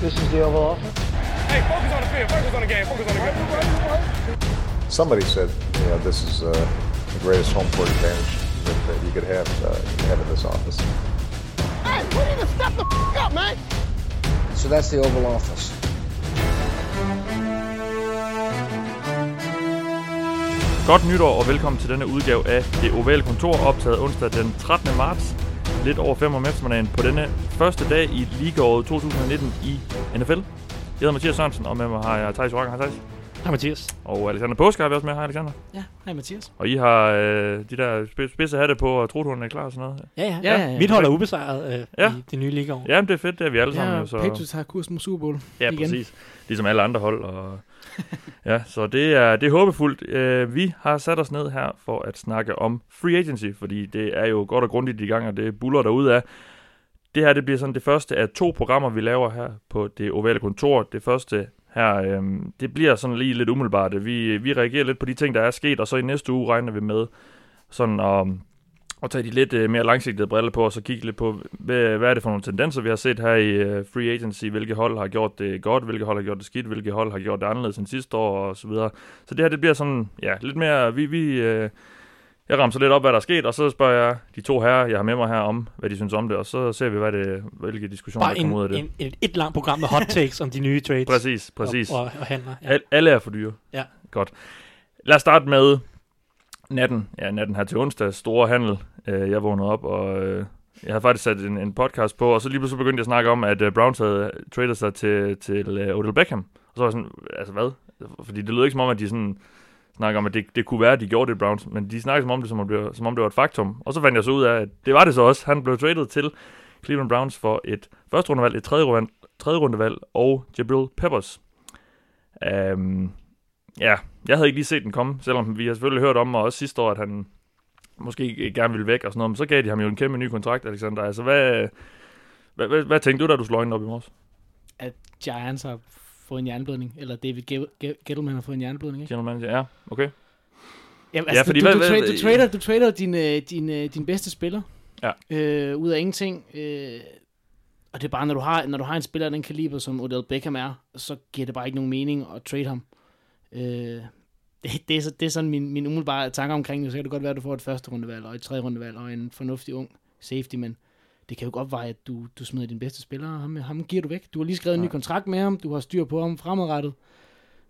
This is the Oval Office. Hey, focus on the field. Focus on the game. Focus on the game. Somebody said, you know, this is uh, the greatest home court advantage that, that you could have, uh, you could have in this office. Hey, we need to step the f- up, man. So that's the Oval Office. Godt nytår og velkommen til denne udgave af Det Ovale Kontor, optaget onsdag den 13. marts, lidt over 5 om eftermiddagen, på denne første dag i ligaåret 2019 i NFL. Jeg hedder Mathias Sørensen, og med mig har jeg Thijs Rock. Hej Thijs. Hej Mathias. Og Alexander Påske har vi også med. Hej Alexander. Ja, hej Mathias. Og I har øh, de der sp- spidse hatte på, og troede, er klar og sådan noget. Ja, ja. Ja, ja, ja. Mit hold er ubesejret øh, Ja. ja. i det nye ligaår. Ja, men det er fedt, det er vi alle sammen. Ja, jo, så... Patriots har kurs mod Super Bowl. Ja, igen. præcis. Ligesom alle andre hold. Og... ja, så det er, det er håbefuldt. Øh, vi har sat os ned her for at snakke om free agency, fordi det er jo godt og grundigt i gang, og det buller derude af. Det her det bliver sådan det første af to programmer, vi laver her på det ovale kontor. Det første her, øh, det bliver sådan lige lidt umiddelbart. Vi, vi reagerer lidt på de ting, der er sket, og så i næste uge regner vi med sådan at, at tage de lidt øh, mere langsigtede briller på, og så kigge lidt på, hvad, hvad er det for nogle tendenser, vi har set her i øh, free agency, hvilke hold har gjort det godt, hvilke hold har gjort det skidt, hvilke hold har gjort det anderledes end sidste år, og så videre. Så det her, det bliver sådan, ja, lidt mere, vi, vi øh, jeg ramser lidt op, hvad der er sket, og så spørger jeg de to herrer, jeg har med mig her om, hvad de synes om det, og så ser vi, hvad det, hvilke diskussioner, Bare der en, kommer ud af det. en, et, et langt program med hot takes om de nye trades. Præcis, præcis. Og, og, og handler. Ja. Al, alle er for dyre. Ja. Godt. Lad os starte med natten. Ja, natten her til onsdag. Store handel. Øh, jeg vågnede op, og øh, jeg havde faktisk sat en, en podcast på, og så lige pludselig begyndte jeg at snakke om, at øh, Browns havde tradet sig til, til øh, Odell Beckham. Og så var jeg sådan, altså hvad? Fordi det lød ikke som om, at de sådan snakker om, at det, det kunne være, at de gjorde det Browns, men de snakkede som om det, som om det, var, som om det var et faktum. Og så fandt jeg så ud af, at det var det så også. Han blev traded til Cleveland Browns for et første rundevalg, et tredje, rundevalg, tredje rundevalg og Jabril Peppers. Um, ja, jeg havde ikke lige set den komme, selvom vi har selvfølgelig hørt om, og også sidste år, at han måske gerne ville væk og sådan noget, men så gav de ham jo en kæmpe ny kontrakt, Alexander. Altså, hvad, hvad, hvad, hvad tænkte du, da du slog op i morges? At Giants har fået en jernblødning, eller David Ge- Ge- Gettleman har fået en jernblødning, ikke? Manager, ja, okay. Jamen, Ja, altså, fordi du, hvad- du, du, trader, du trader din, øh, din, øh, din bedste spiller Ja. øh, ud af ingenting. Øh, og det er bare, når du, har, når du har en spiller af den kaliber, som Odell Beckham er, så giver det bare ikke nogen mening at trade ham. Øh, det, det, er, så, det er sådan min, min umiddelbare tanker omkring det. Så kan det godt være, at du får et første rundevalg, og et tredje rundevalg, og en fornuftig ung safety, men det kan jo godt være, at du, du smider din bedste spiller, og ham, ham giver du væk. Du har lige skrevet en ny kontrakt med ham, du har styr på ham fremadrettet.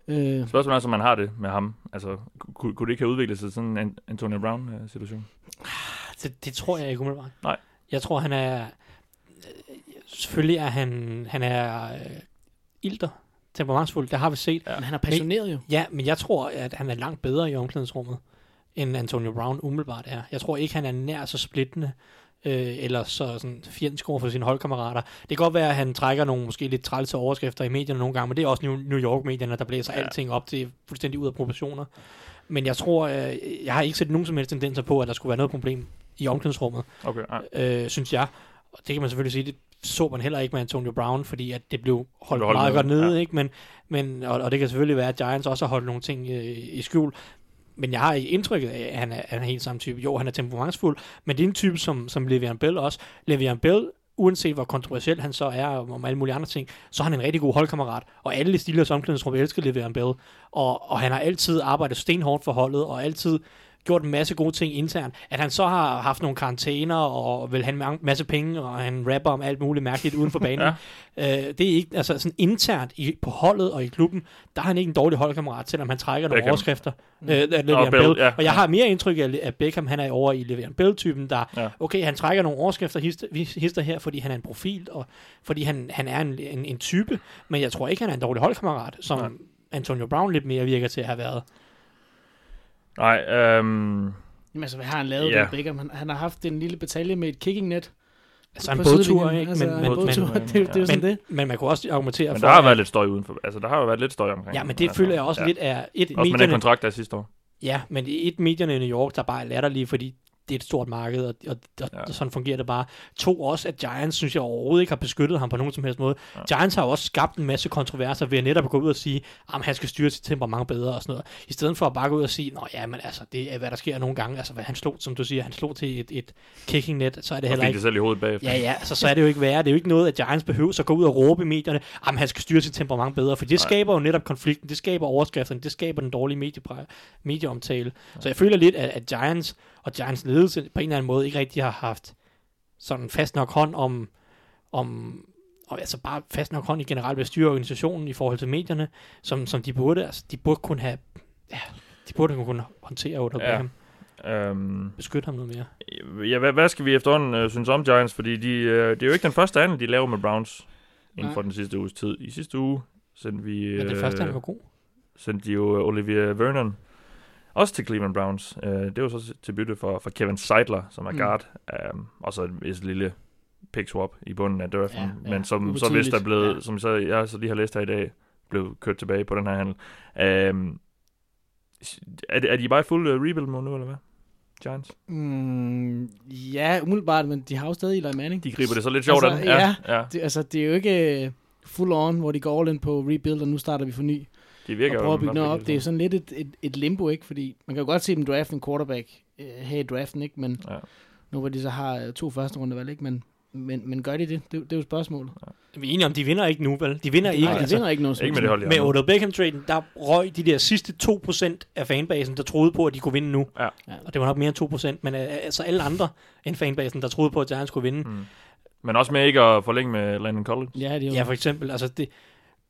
Øh, Spørgsmålet er, om man har det med ham. Altså, kunne, kunne det ikke have udviklet sig til sådan en Antonio Brown-situation? Det, det tror jeg ikke umiddelbart. Nej. Jeg tror, han er... øh, Selvfølgelig er han, han er øh, ilter, temperamentsfuld. Det har vi set. Ja. men han er passioneret jo. Ja, men jeg tror, at han er langt bedre i omklædningsrummet, end Antonio Brown umiddelbart er. Jeg tror ikke, han er nær så splittende, øh, eller så sådan fjendsk over for sine holdkammerater. Det kan godt være, at han trækker nogle måske lidt trælse overskrifter i medierne nogle gange, men det er også New, York-medierne, der blæser Ja. ja. alting op til fuldstændig ud af proportioner. Men jeg tror, øh, jeg har ikke set nogen som helst tendenser på, at der skulle være noget problem i omklædningsrummet, Okay, nej. øh, synes jeg. Og det kan man selvfølgelig sige, det så man heller ikke med Antonio Brown, fordi at det blev holdt, holdt meget nede, godt nede, ja. ikke? Men, men, og, og det kan selvfølgelig være, at Giants også har holdt nogle ting øh, i skjul. Men jeg har indtrykket af, at han er, han er helt samme type. Jo, han er temperamentsfuld, men det er en type som, som Le'Veon Bell også. Le'Veon Bell, uanset hvor kontroversiel han så er om, om alle mulige andre ting, så er han en rigtig god holdkammerat. Og alle i Steelers omklædningsrum elsker Le'Veon Bell. Og, og han har altid arbejdet stenhårdt for holdet, og altid gjort en masse gode ting internt. At han så har haft nogle karantæner, og vil have en masse penge, og han rapper om alt muligt mærkeligt uden for banen. ja. øh, det er ikke, altså sådan internt i, på holdet og i klubben, der er han ikke en dårlig holdkammerat, selvom han trækker nogle Beckham. overskrifter. Mm. Øh, af Og Le'Veon Bell, Bell. ja. Og jeg har mere indtryk af, at Beckham han er over i Le'Veon Bell-typen, der, Ja. okay, han trækker nogle overskrifter hister, hister her, fordi han er en profil, og fordi han, han er en, en, en type, men jeg tror ikke, han er en dårlig holdkammerat, som Nej. Antonio Brown lidt mere virker til at have været. Nej, øhm, Jamen altså, hvad har han lavet, Ja. yeah. Beckham? Han, han har haft en lille batalje med et kicking net. Altså en på bådtur, ikke? Altså, Men, en men, bådtur, men, det, det, det er jo sådan men, det. men man kunne også argumentere men for, der har at- været lidt støj udenfor. Altså, der har jo været lidt støj omkring. Ja, men det altså. føler jeg også ja. lidt er et Også med den medierne, kontrakt, der er sidste år. Ja, men et medierne i New York, der bare er latterlige, fordi det er et stort marked, og, og, og Ja. sådan fungerer det bare. To, også at Giants, synes jeg overhovedet ikke har beskyttet ham på nogen som helst måde. Ja. Giants har jo også skabt en masse kontroverser ved at netop at gå ud og sige, at han skal styre sit temperament bedre og sådan noget. I stedet for at bare gå ud og sige, nå ja, men altså, det er hvad der sker nogle gange. Altså, hvad han slog, som du siger, han slog til et, et kicking net, så er det Og heller ikke det selv i hovedet bagefter. Ja, ja, altså, så er det jo ikke værre. Det er jo ikke noget, at Giants behøver så gå ud og råbe i medierne, at han skal styre sit temperament bedre, for det Nej. skaber jo netop konflikten, det skaber overskrifterne, det skaber den dårlige mediepre- medieomtale. Så jeg føler lidt, at, at Giants og Giants ledelse på en eller anden måde ikke rigtig har haft sådan fast nok hånd om, om og altså bare fast nok hånd i generelt ved styre organisationen i forhold til medierne, som, som de burde. Altså, de burde kunne have, ja, de burde kunne håndtere Odell Ja. Beckham, Øhm, beskytte ham noget mere. ja, hvad, hvad skal vi efterhånden øh, synes om Giants? Fordi de, øh, det er jo ikke den første handel, de laver med Browns inden Nej. for den sidste uges tid. I sidste uge sendte vi... Men det første, han øh, var god. sendte de jo Olivia Vernon også til Cleveland Browns. Uh, det var så til bytte for, for Kevin Seidler, som er Mm. guard. Um, og så et, et lille pick swap i bunden af draften. Ja, men ja, som så vist er blevet, ja. som så, jeg så lige har læst her i dag, blev kørt tilbage på den her handel. Um, er, er de bare fuld uh, rebuild mode nu, eller hvad? Giants? Mm, ja, umiddelbart, men de har jo stadig Eli Manning. De griber det så lidt sjovt Altså, an. ja. ja. Det, altså, det er jo ikke øh, full on, hvor de går all in på rebuild, og nu starter vi for ny. De virker og prøver at bygge noget op. Det er helt sådan lidt et, et, et limbo, ikke? Fordi man kan jo godt se dem drafte en quarterback øh, her i draften, ikke? Men Ja. nu hvor de så har øh, to første rundevalg, ikke? Men, men, men gør de det? Det, det er jo spørgsmålet. Vi er enige om, de vinder ikke nu, vel? De vinder ikke. Nej, de altså. vinder ikke noget. Ikke med det hold, de Med. Odell Beckham-traden, der røg de der sidste 2% af fanbasen, der troede på, at de kunne vinde nu. Ja. Og det var nok mere end 2%, men øh, altså alle andre end fanbasen, der troede på, at Giants skulle vinde. Mm. Men også med ikke at forlænge med Landon Collins. Ja, det er jo... Ja, for eksempel. Altså det,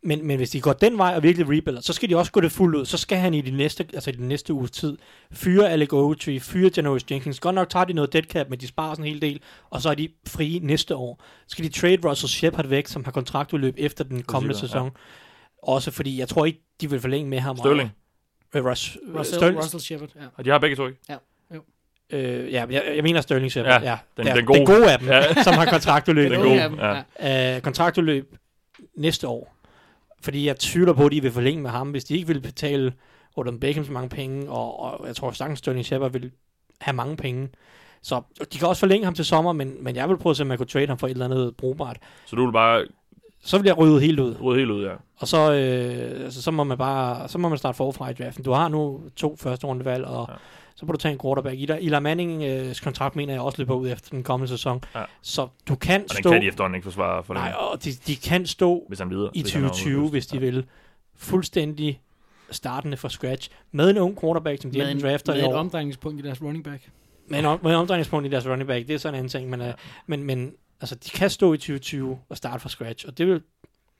men, men hvis de går den vej og virkelig rebuilder, så skal de også gå det fuldt ud. Så skal han i de næste, altså i den næste uges tid fyre Alec Ogletree, fyre Janoris Jenkins. Godt nok tager de noget dead cap, men de sparer sådan en hel del, og så er de frie næste år. Så skal de trade Russell Shepard væk, som har kontraktudløb efter den kommende Receiver, sæson. Også fordi, jeg tror ikke, de vil forlænge med ham. og- Sterling. Øh, Russ, Russell, Sterling, Russell Shepard, ja. Og de har begge to, ikke? Øh, ja, jeg, jeg mener Sterling Shepard. Ja, Ja, den- der- den gode. den gode af dem, Ja. som har kontraktudløb. Den gode, af dem, ja. øh, kontraktudløb næste år. Fordi jeg tvivler på, at de vil forlænge med ham, hvis de ikke vil betale Odom Beckham så mange penge, og, og jeg tror sagtens Sterling Shepard vil have mange penge. Så de kan også forlænge ham til sommer, men, men jeg vil prøve at se, om jeg kunne trade ham for et eller andet brugbart. Så du vil bare Så vil jeg rydde helt ud. rode helt ud, ja. Og så, øh, altså, så må man bare så må man starte forfra i draften. Du har nu to første rundevalg, og Ja. Så må du tage en quarterback. Eli, Eli Mannings kontrakt mener jeg også løber ud efter den kommende sæson. Ja. Så du kan Og den stå... kan de efterhånden ikke forsvare for Nej, og de, de kan stå hvis han videre. i hvis han har 2020, lyst. hvis de Ja. vil. Fuldstændig startende fra scratch. Med en ung quarterback, som de Med, enten en, drafter med i et år. omdrejningspunkt i deres running back. Med en, om, med en omdrejningspunkt i deres running back, det er sådan en anden ting. Men, ja. men, men altså, de kan stå i 2020 og starte fra scratch, og det vil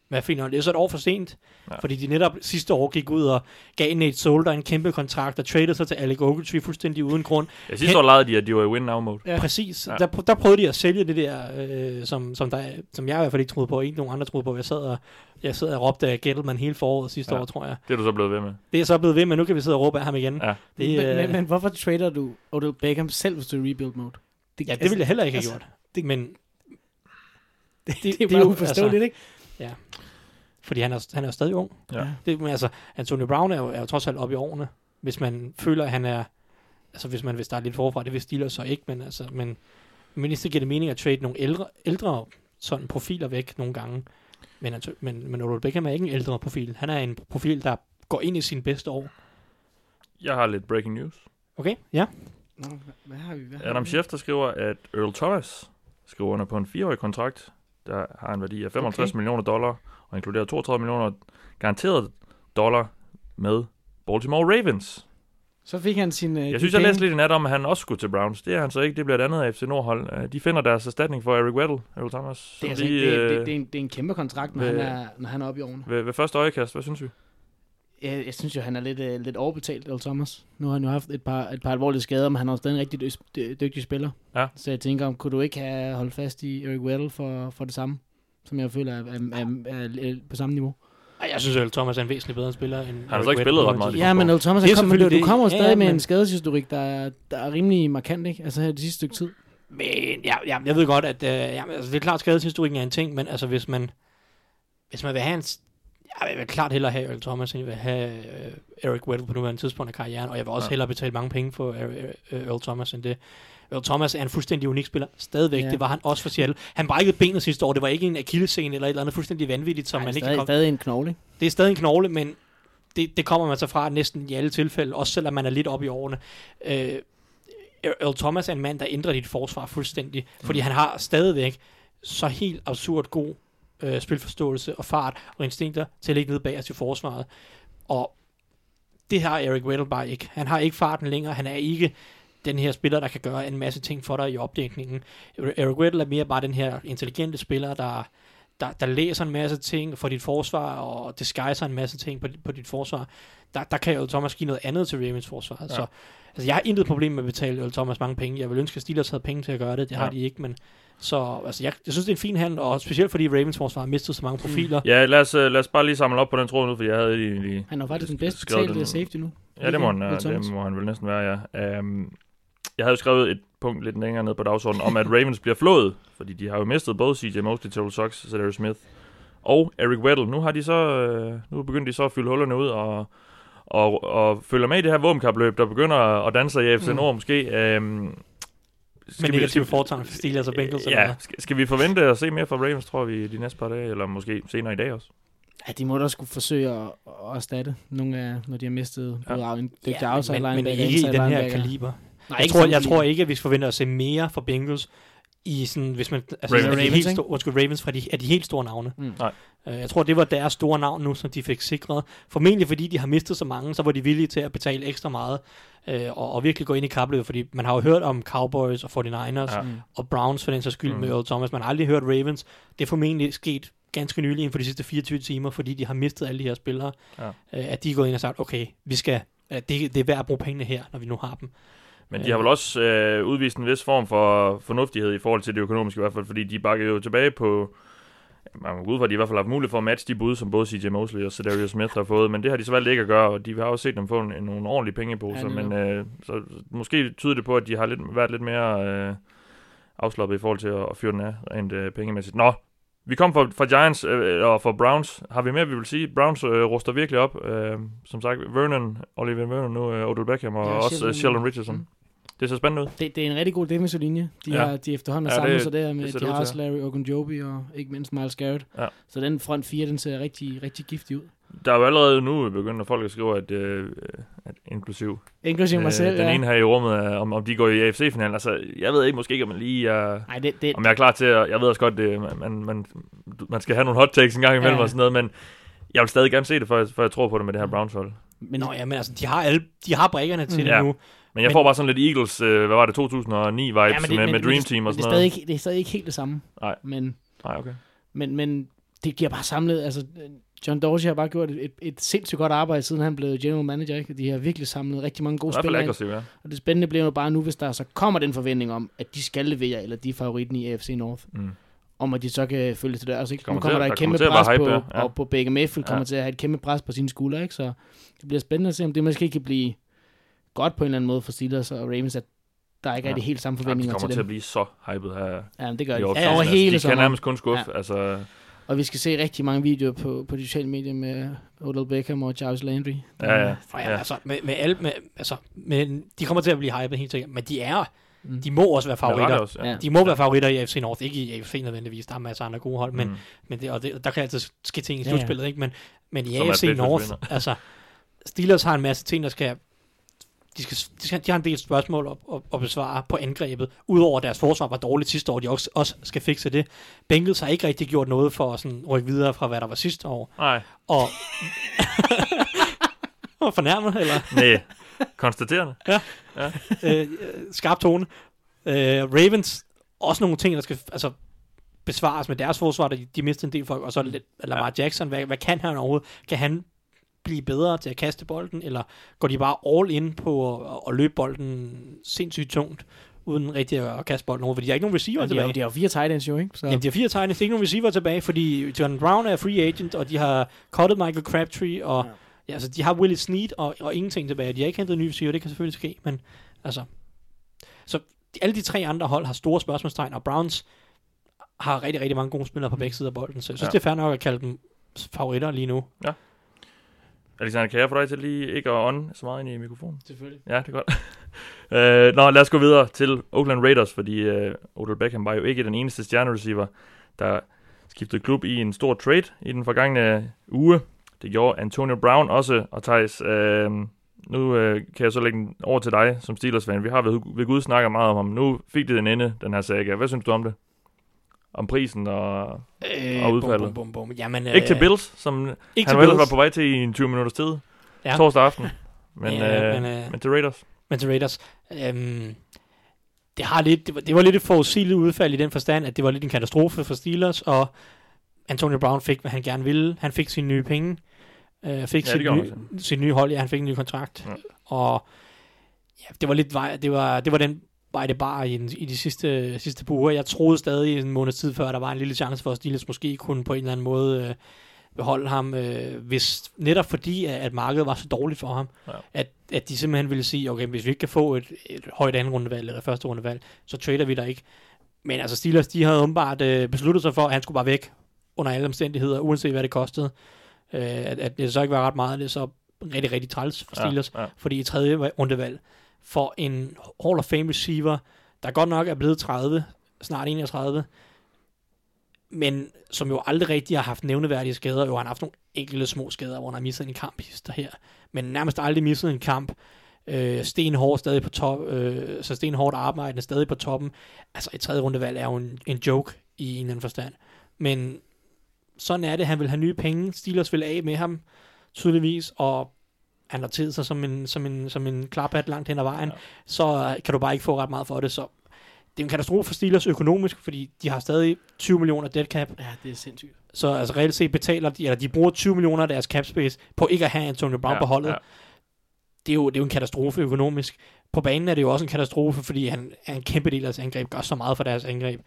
være fint. Det er så et år for sent, Ja. fordi de netop sidste år gik ud og gav Nate Solder en kæmpe kontrakt, og traded sig til Alec Ogletree fuldstændig uden grund. Ja, sidste år legede de, at de var i win-now-mode. Ja. Ja. Præcis. Ja. Der, der prøvede de at sælge det der, øh, som, som, der, som jeg i hvert fald ikke troede på, ikke nogen andre troede på. Jeg sad og, jeg sad og råbte af Gettleman hele foråret sidste Ja. år, tror jeg. Det er du så blevet ved med. Det er så blevet ved, men nu kan vi sidde og råbe af ham igen. Ja. Det, men, øh, men, men, hvorfor trader du Odell Beckham selv, hvis du er rebuild mode? ja, det ville jeg heller ikke have altså, gjort. Det, men Det, det- det, det det er jo- uforståeligt, ikke? Fordi han er, han er jo stadig ung. Ja. Det, men altså, Antonio Brown er jo, er jo trods alt oppe i årene. Hvis man føler, at han er... Altså, hvis man vil starte lidt forfra, det vil Steelers så ikke, men altså... Men, men det giver det mening at trade nogle ældre, ældre sådan profiler væk nogle gange. Men, men, men Odell Beckham er ikke en ældre profil. Han er en profil, der går ind i sine bedste år. Jeg har lidt breaking news. Okay, ja. Nå, hvad- har vi? Hvad har Adam? Schefter skriver, at Earl Thomas skriver under på en fireårig kontrakt, der har en værdi af 55 Okay. millioner dollar, og inkluderer 32 millioner garanteret dollar med Baltimore Ravens. Så fik han sin... Uh, Jeg synes, jeg læste lidt i nat om, at han også skulle til Browns. Det er han så ikke. Det bliver et andet af FC Nordhold. Øh, De finder deres erstatning for Eric Weddle, Earl Thomas. Det er, altså, de, ikke, det, øh, det, det, er en, det er en kæmpe kontrakt, når, ved- han er, når han er oppe i årene. ved, ved første øjekast, hvad synes vi? Jeg, jeg synes jo, han er lidt, uh, lidt overbetalt, Earl Thomas. Nu har han jo haft et par, et par alvorlige skader, men han er stadig en rigtig dy- dy- dygtig spiller. Ja. Så jeg tænker, om kunne du ikke have holdt fast i Eric Weddle for, for det samme? Som jeg føler er, er, er, er, er på samme niveau. Jeg synes, at Thomas er en væsentlig bedre spiller end... har så ikke spillet ret meget Ja, men Earl Thomas, er han kommer, du, du det. kommer jo Ja, stadig med men- en skadeshistorik, der, er- der er rimelig markant, ikke? Altså her det sidste stykke tid. Men ja, ja, jeg ved godt, at øh, ja, altså, det er klart, at skadeshistorikken er en ting, men altså hvis man, hvis man vil have en, Jeg vil klart hellere have Earl Thomas, end jeg vil have øh, Eric Weddle på nuværende tidspunkt af karrieren, og jeg vil også Ja. ja. hellere betale mange penge for øh, øh, Earl Thomas end det. Earl Thomas er en fuldstændig unik spiller. Stadigvæk, Ja. ja. det var han også for Seattle. Han brækkede benet sidste år. Det var ikke en akillescene eller et eller andet fuldstændig vanvittigt, som Ej, man det ikke er kan stadig, komme. stadig en knogle? Det er stadig en knogle, men det, det kommer man så fra næsten i alle tilfælde, også selvom man er lidt oppe i årene. Øh, Earl Thomas er en mand, der ændrer dit forsvar fuldstændig, fordi han har stadigvæk så helt absurd god øh, spilforståelse og fart og instinkter til at ligge nede bag os i forsvaret. Og det har Eric Weddle bare ikke. Han har ikke farten længere. Han er ikke den her spiller, der kan gøre en masse ting for dig i opdækningen. Eric Weddle er mere bare den her intelligente spiller, der, der, der læser en masse ting for dit forsvar, og disguiser en masse ting på, på dit forsvar. Der, der kan Earl Thomas give noget andet til Ravens forsvar. Ja. Så altså, jeg har intet problem med at betale Earl Thomas mange penge. Jeg vil ønske, at Steelers havde penge til at gøre det. Det har Ja. de ikke, men så altså, jeg, jeg synes, det er en fin handel, og specielt fordi Ravens forsvar har mistet så mange profiler. Ja, lad os, øh, lad os bare lige samle op på den tråd nu, for jeg havde egentlig... Han er faktisk den bedst skrevet betalte safety nu. Ja, det må, han, Earl øh, det må han vel næsten være, ja. Um, jeg havde jo skrevet et punkt lidt længere ned på dagsordenen om, at Ravens bliver flået, fordi de har jo mistet både CJ Mosley, Terrell Sox, Cedric Smith og Eric Weddle. Nu har de så, øh, nu begynder de så at fylde hullerne ud og, og, og følger med i det her våbenkapløb, der begynder at danse i AFC Mm. Nord måske. Um, Med negative foretegn for Steelers og Bengals. eller Ja, skal, skal vi forvente at se mere fra Ravens, tror vi, de næste par dage, eller måske senere i dag også? Ja, de må da skulle forsøge at, at erstatte nogle af, når de har mistet Ja. både ja. en dygtig Ja, outside men, men ikke i den her kaliber. Nej, Jeg tror, jeg tror ikke, at vi skal forvente at se mere fra Bengals i sådan, hvis man, altså Ravens. Ravens, af de Ravens, helt store, undskyld, Ravens fra de, af de helt store navne. Mm. Nej. Uh, jeg tror, det var deres store navn nu, som de fik sikret. Formentlig fordi de har mistet så mange, så var de villige til at betale ekstra meget uh, og, og virkelig gå ind i kapløbet, fordi man har jo hørt om Cowboys og 49ers Ja. og Browns for den sags skyld Mm. mm. med Earl Thomas. Man har aldrig hørt Ravens. Det er formentlig sket ganske nylig inden for de sidste 24 timer, fordi de har mistet alle de her spillere. Ja. Uh, at de er gået ind og sagt, okay, vi skal, uh, det, det er værd at bruge pengene her, når vi nu har dem. Men de har vel også øh, udvist en vis form for fornuftighed i forhold til det økonomiske i hvert fald, fordi de bakkede jo tilbage på, man må gå ud fra, at de i hvert fald har haft mulighed for at matche de bud, som både CJ Mosley og Cedarius Smith har fået, men det har de så valgt ikke at gøre, og de har også set dem få en, nogle ordentlige pengeposer, Ja, men øh, så måske tyder det på, at de har lidt, været lidt mere øh, afslappet i forhold til at, at fyre den af rent øh, pengemæssigt. Nå, vi kom fra, fra Giants øh, og fra Browns. Har vi mere, vi vil sige? Browns øh, ruster virkelig op. Øh, som sagt, Vernon, Oliver Vernon nu, øh, Odell Beckham og Ja, også Sheldon- Sheldon, Sheldon Richardson. Mm. Det ser spændende ud. Det, det er en rigtig god defensive linje. De, Ja. har, de efterhånden har Ja, samlet det- sig der det med, de det har også Larry Ogunjobi og ikke mindst Miles Garrett. Ja. Så den front 4, den ser rigtig, rigtig giftig ud. Der er jo allerede nu begyndt, at folk at skrive, at, øh, at inklusiv Inklusive mig selv, den ja. ene her i rummet, er, om, om de går i AFC-finalen. Altså, jeg ved ikke måske ikke, om man lige er... Nej, det, det, Om jeg er klar til at... Jeg ved også godt, det, man, man, man skal have nogle hot takes en gang imellem Ja. ja. og sådan noget, men jeg vil stadig gerne se det, for jeg, for jeg tror på det med det her Browns-hold. men, Nå ja, men altså, de har, alle, de har brækkerne til Mm. det Ja. nu. Men jeg Men- får bare sådan lidt Eagles, øh, hvad var det, 2009-vibes ja, med, med Dream Team og det, sådan er noget. ikke- det er stadig ikke helt det samme. Nej. Men, Nej, okay. men, men det, de har bare samlet, altså John Dorsey har bare gjort et, et, et sindssygt godt arbejde, siden han blev general manager. Ikke? De har virkelig samlet rigtig mange gode spillere. aggressiv, ja. Og det spændende bliver jo bare nu, hvis der så kommer den forventning om, at de skal levere, eller de er favoritten i AFC North, Mm. om at de så kan følge til det. Altså, Kommer nu kommer til- der der et kæmpe kommer pres på, hype der, ja. og på Baker Mayfield kommer Ja. til at have et kæmpe pres på sine skuldre, ikke? Så det bliver spændende at se, om det måske kan blive godt på en eller anden måde for Steelers og Ravens, at der ikke er Ja. de helt samme Ja, de forventninger kommer til til at dem. blive så hyped her Ja, det gør de. Ja, over Altså, hele de kan nærmest kun skuffe. Ja. Altså, Og vi skal se rigtig mange videoer på, på de sociale medier med Odell Beckham og Jarvis Landry. ja, ja. Ja, ja. altså, med, med alt, med, altså, men de kommer til at blive hypet helt sikkert, men de er, Mm. de må også være Ja, favoritter. også, ja. Ja. De må være favoritter i AFC North, ikke i AFC nødvendigvis, der er masser af andre gode hold, men, Mm. men det, og det, der kan altid ske ting i Ja, ja. slutspillet, ikke? Men, men i Som AFC North, altså, Steelers har en masse ting, der skal, de, skal, de, skal, de har en del spørgsmål at, at, at besvare på angrebet, udover at deres forsvar var dårligt sidste år, de også, også skal fikse det. Bengals har ikke rigtig gjort noget for at sådan, rykke videre fra, hvad der var sidste år, Nej, og... og fornærmet, eller? nej. Konstaterende. øh, skarp tone. Øh, Ravens, også nogle ting, der skal altså, besvares med deres forsvar, de, de mistede en del folk, og så Lamar Jackson, hvad, hvad kan han overhovedet? Kan han blive bedre til at kaste bolden, eller går de bare all in på at, at løbe bolden sindssygt tungt, uden rigtig at kaste bolden over, fordi de har ikke nogen receiver har, tilbage. de har jo fire tight ends jo, ikke? Så, Jamen, de har fire de har ikke nogen receiver tilbage, fordi John Brown er free agent, og de har cuttet Michael Crabtree, og ja. Ja. Ja, altså, de har Willie Snead og, og ingenting tilbage. De har ikke hentet en ny receiver, det kan selvfølgelig ske, men altså... Så alle de tre andre hold har store spørgsmålstegn, og Browns har rigtig, rigtig mange gode spillere på begge sider af bolden, så jeg synes, Ja. ja. det er fair nok at kalde dem favoritter lige nu. Alexander, kan jeg få dig til lige ikke at ånde så meget ind i mikrofonen? Selvfølgelig. Ja, det er godt. øh, nå, lad os gå videre til Oakland Raiders, fordi øh, Odell Beckham var jo ikke den eneste stjernereceiver, der skiftede klub i en stor trade i den forgangne uge. Det gjorde Antonio Brown også, og Thijs, øh, nu øh, kan jeg så lægge den over til dig som Steelers-fan. Vi har ved, ved Gud snakket meget om ham. Nu fik det en ende, den her saga. Hvad synes du om det? Om prisen og... Øh, Og udfaldet. Bum, bum, bum. Jamen, Ikke til Bills, som Ikke han vel var på vej til i en 20 minutters tid. Ja. Torsdag aften. Men, Ja, øh, men, øh, men til Raiders. Men til Raiders, øhm, det, har lidt, det, var, det var lidt et forudsigeligt udfald i den forstand, at det var lidt en katastrofe for Steelers, og Antonio Brown fik, hvad han gerne ville. Han fik sine nye penge, øh, fik Ja, sit, nye, han sit nye hold, ja, han fik en ny kontrakt. Ja. Og ja, det var lidt vej, det var, det var den vej, det bare i, i de sidste, sidste par uger. Jeg troede stadig en måneds tid før, at der var en lille chance for, at Steelers måske kunne på en eller anden måde øh, beholde ham, øh, hvis, netop fordi, at, at markedet var så dårligt for ham, Ja. at, at de simpelthen ville sige, okay, hvis vi ikke kan få et, et højt anden rundevalg, eller første rundevalg, så trader vi der ikke. Men altså Steelers, de havde åbenbart øh, besluttet sig for, at han skulle bare væk under alle omstændigheder, uanset hvad det kostede. Øh, at, at det så ikke var ret meget, det er så rigtig, rigtig træls for Steelers, Ja, ja. fordi i tredje rundevalg for en Hall of Fame receiver, der godt nok er blevet 30, snart 31, men som jo aldrig rigtig har haft nævneværdige skader. Jo, han har haft nogle enkelte små skader, hvor han har misset en kamp hister her. Men nærmest aldrig misset en kamp. Øh, stenhård stadig på top, øh, så stenhårdt arbejdende stadig på toppen. Altså et tredje rundevalg er jo en, en joke i en eller anden forstand. Men sådan er det. Han vil have nye penge. Steelers vil af med ham, tydeligvis, og han har tid sig som en, som en, som en klaphat langt hen ad vejen, ja. så øh, kan du bare ikke få ret meget for det. Så det er en katastrofe for Steelers økonomisk, fordi de har stadig 20 millioner dead cap, Ja, det er sindssygt. så altså reelt set betaler de, eller de bruger 20 millioner af deres cap space på ikke at have Antonio Brown Ja, på holdet. ja. Det, er jo, det er jo en katastrofe økonomisk. På banen er det jo også en katastrofe, fordi han er en kæmpe del af deres angreb, gør så meget for deres angreb.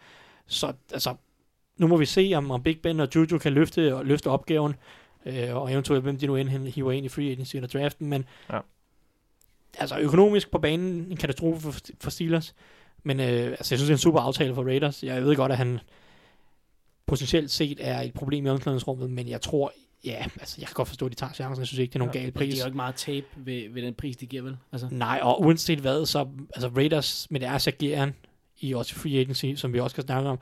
Så altså, nu må vi se, om, om Big Ben og Juju kan løfte, og løfte opgaven, øh, og eventuelt hvem de nu end hiver ind i free agency eller draften, men Ja. altså økonomisk på banen en katastrofe for, for Steelers, men øh, altså, jeg synes, det er en super aftale for Raiders. Jeg ved godt, at han potentielt set er et problem i omklædningsrummet, men jeg tror, ja, altså, jeg kan godt forstå, at de tager chancen. Jeg synes ikke, det er nogen ja, gal Men det pris. er jo ikke meget tab ved, ved den pris, de giver, vel? Altså, Nej, og uanset hvad, så altså Raiders med deres ageren i også free agency, som vi også skal snakke om,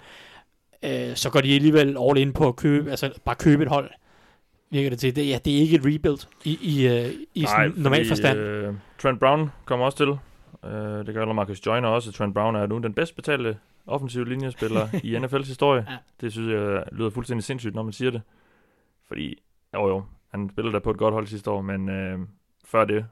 øh, så går de alligevel all in på at købe, altså bare købe et hold, virker det til. Det, ja, det er ikke et rebuild i, i, øh, i sådan normal forstand. Øh, Trent Brown kommer også til. Øh, det gør Marcus Joyner også. Trent Brown er nu den bedst betalte offensive linjespiller i NFL's historie. Ja. Det synes jeg lyder fuldstændig sindssygt, når man siger det. Fordi, jo jo, han spillede der på et godt hold sidste år, men øh, før det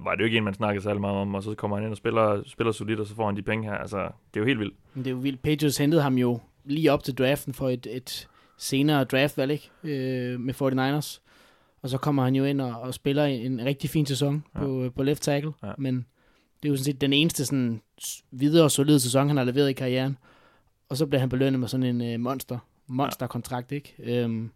var det jo ikke en, man snakkede særlig meget om, og så kommer han ind og spiller, spiller solidt, og så får han de penge her. Altså, det er jo helt vildt. Men det er jo vildt. Patriots hentede ham jo lige op til draften for et, et senere draftvalg ikke? Øh, med 49ers. Og så kommer han jo ind og, og spiller en, en rigtig fin sæson Ja. på, på left tackle. Ja. Men det er jo sådan set den eneste sådan, videre solide sæson, han har leveret i karrieren. Og så bliver han belønnet med sådan en uh, monster monsterkontrakt, ikke? Øhm,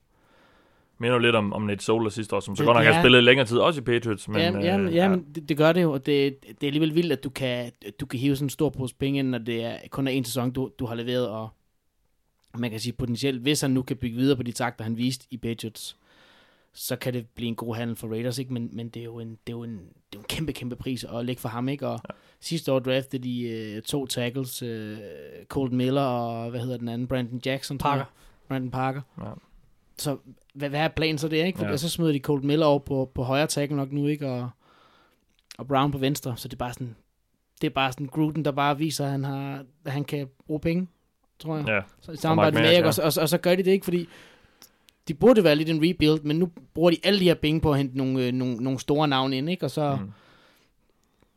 Minder jo lidt om, om Nate Solder sidste år, som så Det- godt nok har ja. spillet i længere tid, også i Patriots. Men, Men, ja, øh, men, ja, men det, det gør det jo, og det, det er alligevel vildt, at du kan, du kan hive sådan en stor pose penge ind, når det er, kun er en sæson, du, du har leveret, og man kan sige potentielt, hvis han nu kan bygge videre på de takter, han viste i Patriots, så kan det blive en god handel for Raiders, ikke? Men, men det, er jo en, det, er jo en, det er jo en kæmpe, kæmpe pris at lægge for ham, ikke? Og ja. sidste år draftede de øh, to tackles, øh, Colton Miller og, hvad hedder den anden, Brandon Jackson. Parker. Brandon Parker. Ja. Så hvad, hvad er planen så det, ikke? For Ja. så smider de Colt Miller over på, på højre tackle nok nu, ikke? Og, og Brown på venstre, så det er bare sådan, det er bare sådan Gruden, der bare viser, at han, har, at han kan bruge penge, tror jeg. Ja, Så i samarbejde med Erik, Mads, og, og, og, så gør de det ikke, fordi de burde være lidt en rebuild, men nu bruger de alle de her penge på at hente nogle, øh, nogle, nogle store navne ind, ikke? Og så Mm.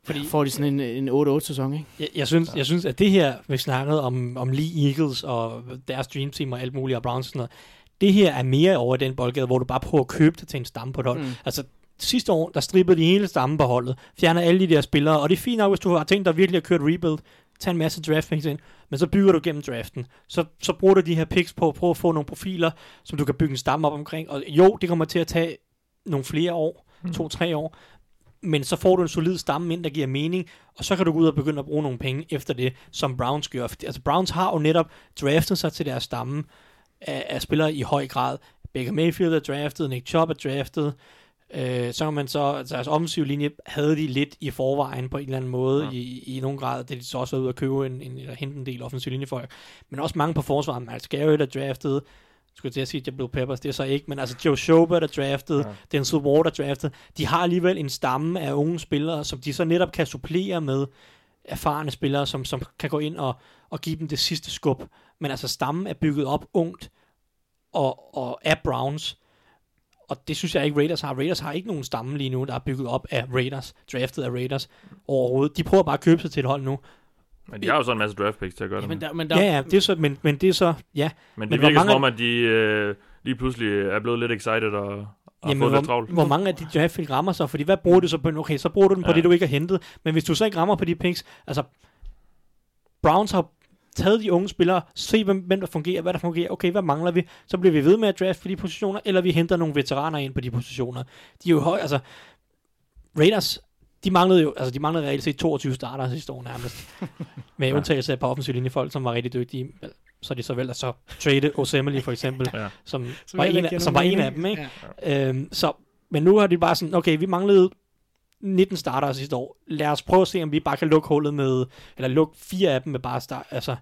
fordi, får de sådan en, en 8-8-sæson, ikke? Jeg, jeg, synes, jeg synes, at det her, vi snakkede om, om Lee Eagles og deres Dream Team og alt muligt, og Browns og sådan noget, det her er mere over den boldgade, hvor du bare prøver at købe det til en stamme på et hold. Mm. Mm. Altså, sidste år, der strippede de hele stammen på holdet, fjerner alle de der spillere, og det er fint nok, hvis du har tænkt dig virkelig at køre et rebuild, tag en masse draft picks ind, men så bygger du gennem draften. Så, så bruger du de her picks på at prøve at få nogle profiler, som du kan bygge en stamme op omkring. Og jo, det kommer til at tage nogle flere år, Mm. to-tre år, men så får du en solid stamme ind, der giver mening, og så kan du gå ud og begynde at bruge nogle penge efter det, som Browns gør. Altså Browns har jo netop draftet sig til deres stamme af, af spillere i høj grad. Baker Mayfield er draftet, Nick Chubb er draftet, øh, så kan man så, altså deres offensiv linje havde de lidt i forvejen på en eller anden måde, Ja. i, i nogen grad, det er de så også været ude at købe en, en, eller hente en del offensiv linjefolk, men også mange på forsvaret, Miles Garrett er draftet, skulle jeg til at sige, Jabril Peppers, det er så ikke, men altså Joe Schobert er draftet, Ja. Denzel Ward er draftet, de har alligevel en stamme af unge spillere, som de så netop kan supplere med erfarne spillere, som, som kan gå ind og, og give dem det sidste skub. Men altså stammen er bygget op ungt og, og af Browns, og det synes jeg ikke Raiders har. Raiders har ikke nogen stamme lige nu, der er bygget op af Raiders, draftet af Raiders overhovedet. De prøver bare at købe sig til et hold nu. Men de har jo så en masse draft picks til at gøre Ja, det men der, men der, Ja, ja, det er så, men, men det er så, ja. Men det men hvor virker som mange- om, at de øh, lige pludselig er blevet lidt excited og, og har Jamen, fået lidt hvor, travlt. hvor mange af de draft pick rammer så? Fordi hvad bruger du så på? Okay, så bruger du den på Ja. det, du ikke har hentet. Men hvis du så ikke rammer på de picks, altså Browns har taget de unge spillere, se hvem, hvem der fungerer, hvad der fungerer, okay, hvad mangler vi? Så bliver vi ved med at draft på de positioner, eller vi henter nogle veteraner ind på de positioner. De er jo høj, altså Raiders, de manglede jo, altså de manglede reelt set 22 starter sidste år nærmest. med Ja. undtagelse af et par offensiv linjefolk, som var rigtig dygtige. Så er de så vel at så trade Osemele for eksempel, Ja. som, Som var en, af, som var en af dem, ikke? Ja. Øhm, så, men nu har de bare sådan, okay, vi manglede 19 starter sidste år. Lad os prøve at se, om vi bare kan lukke hullet med, eller lukke fire af dem med bare start. Altså,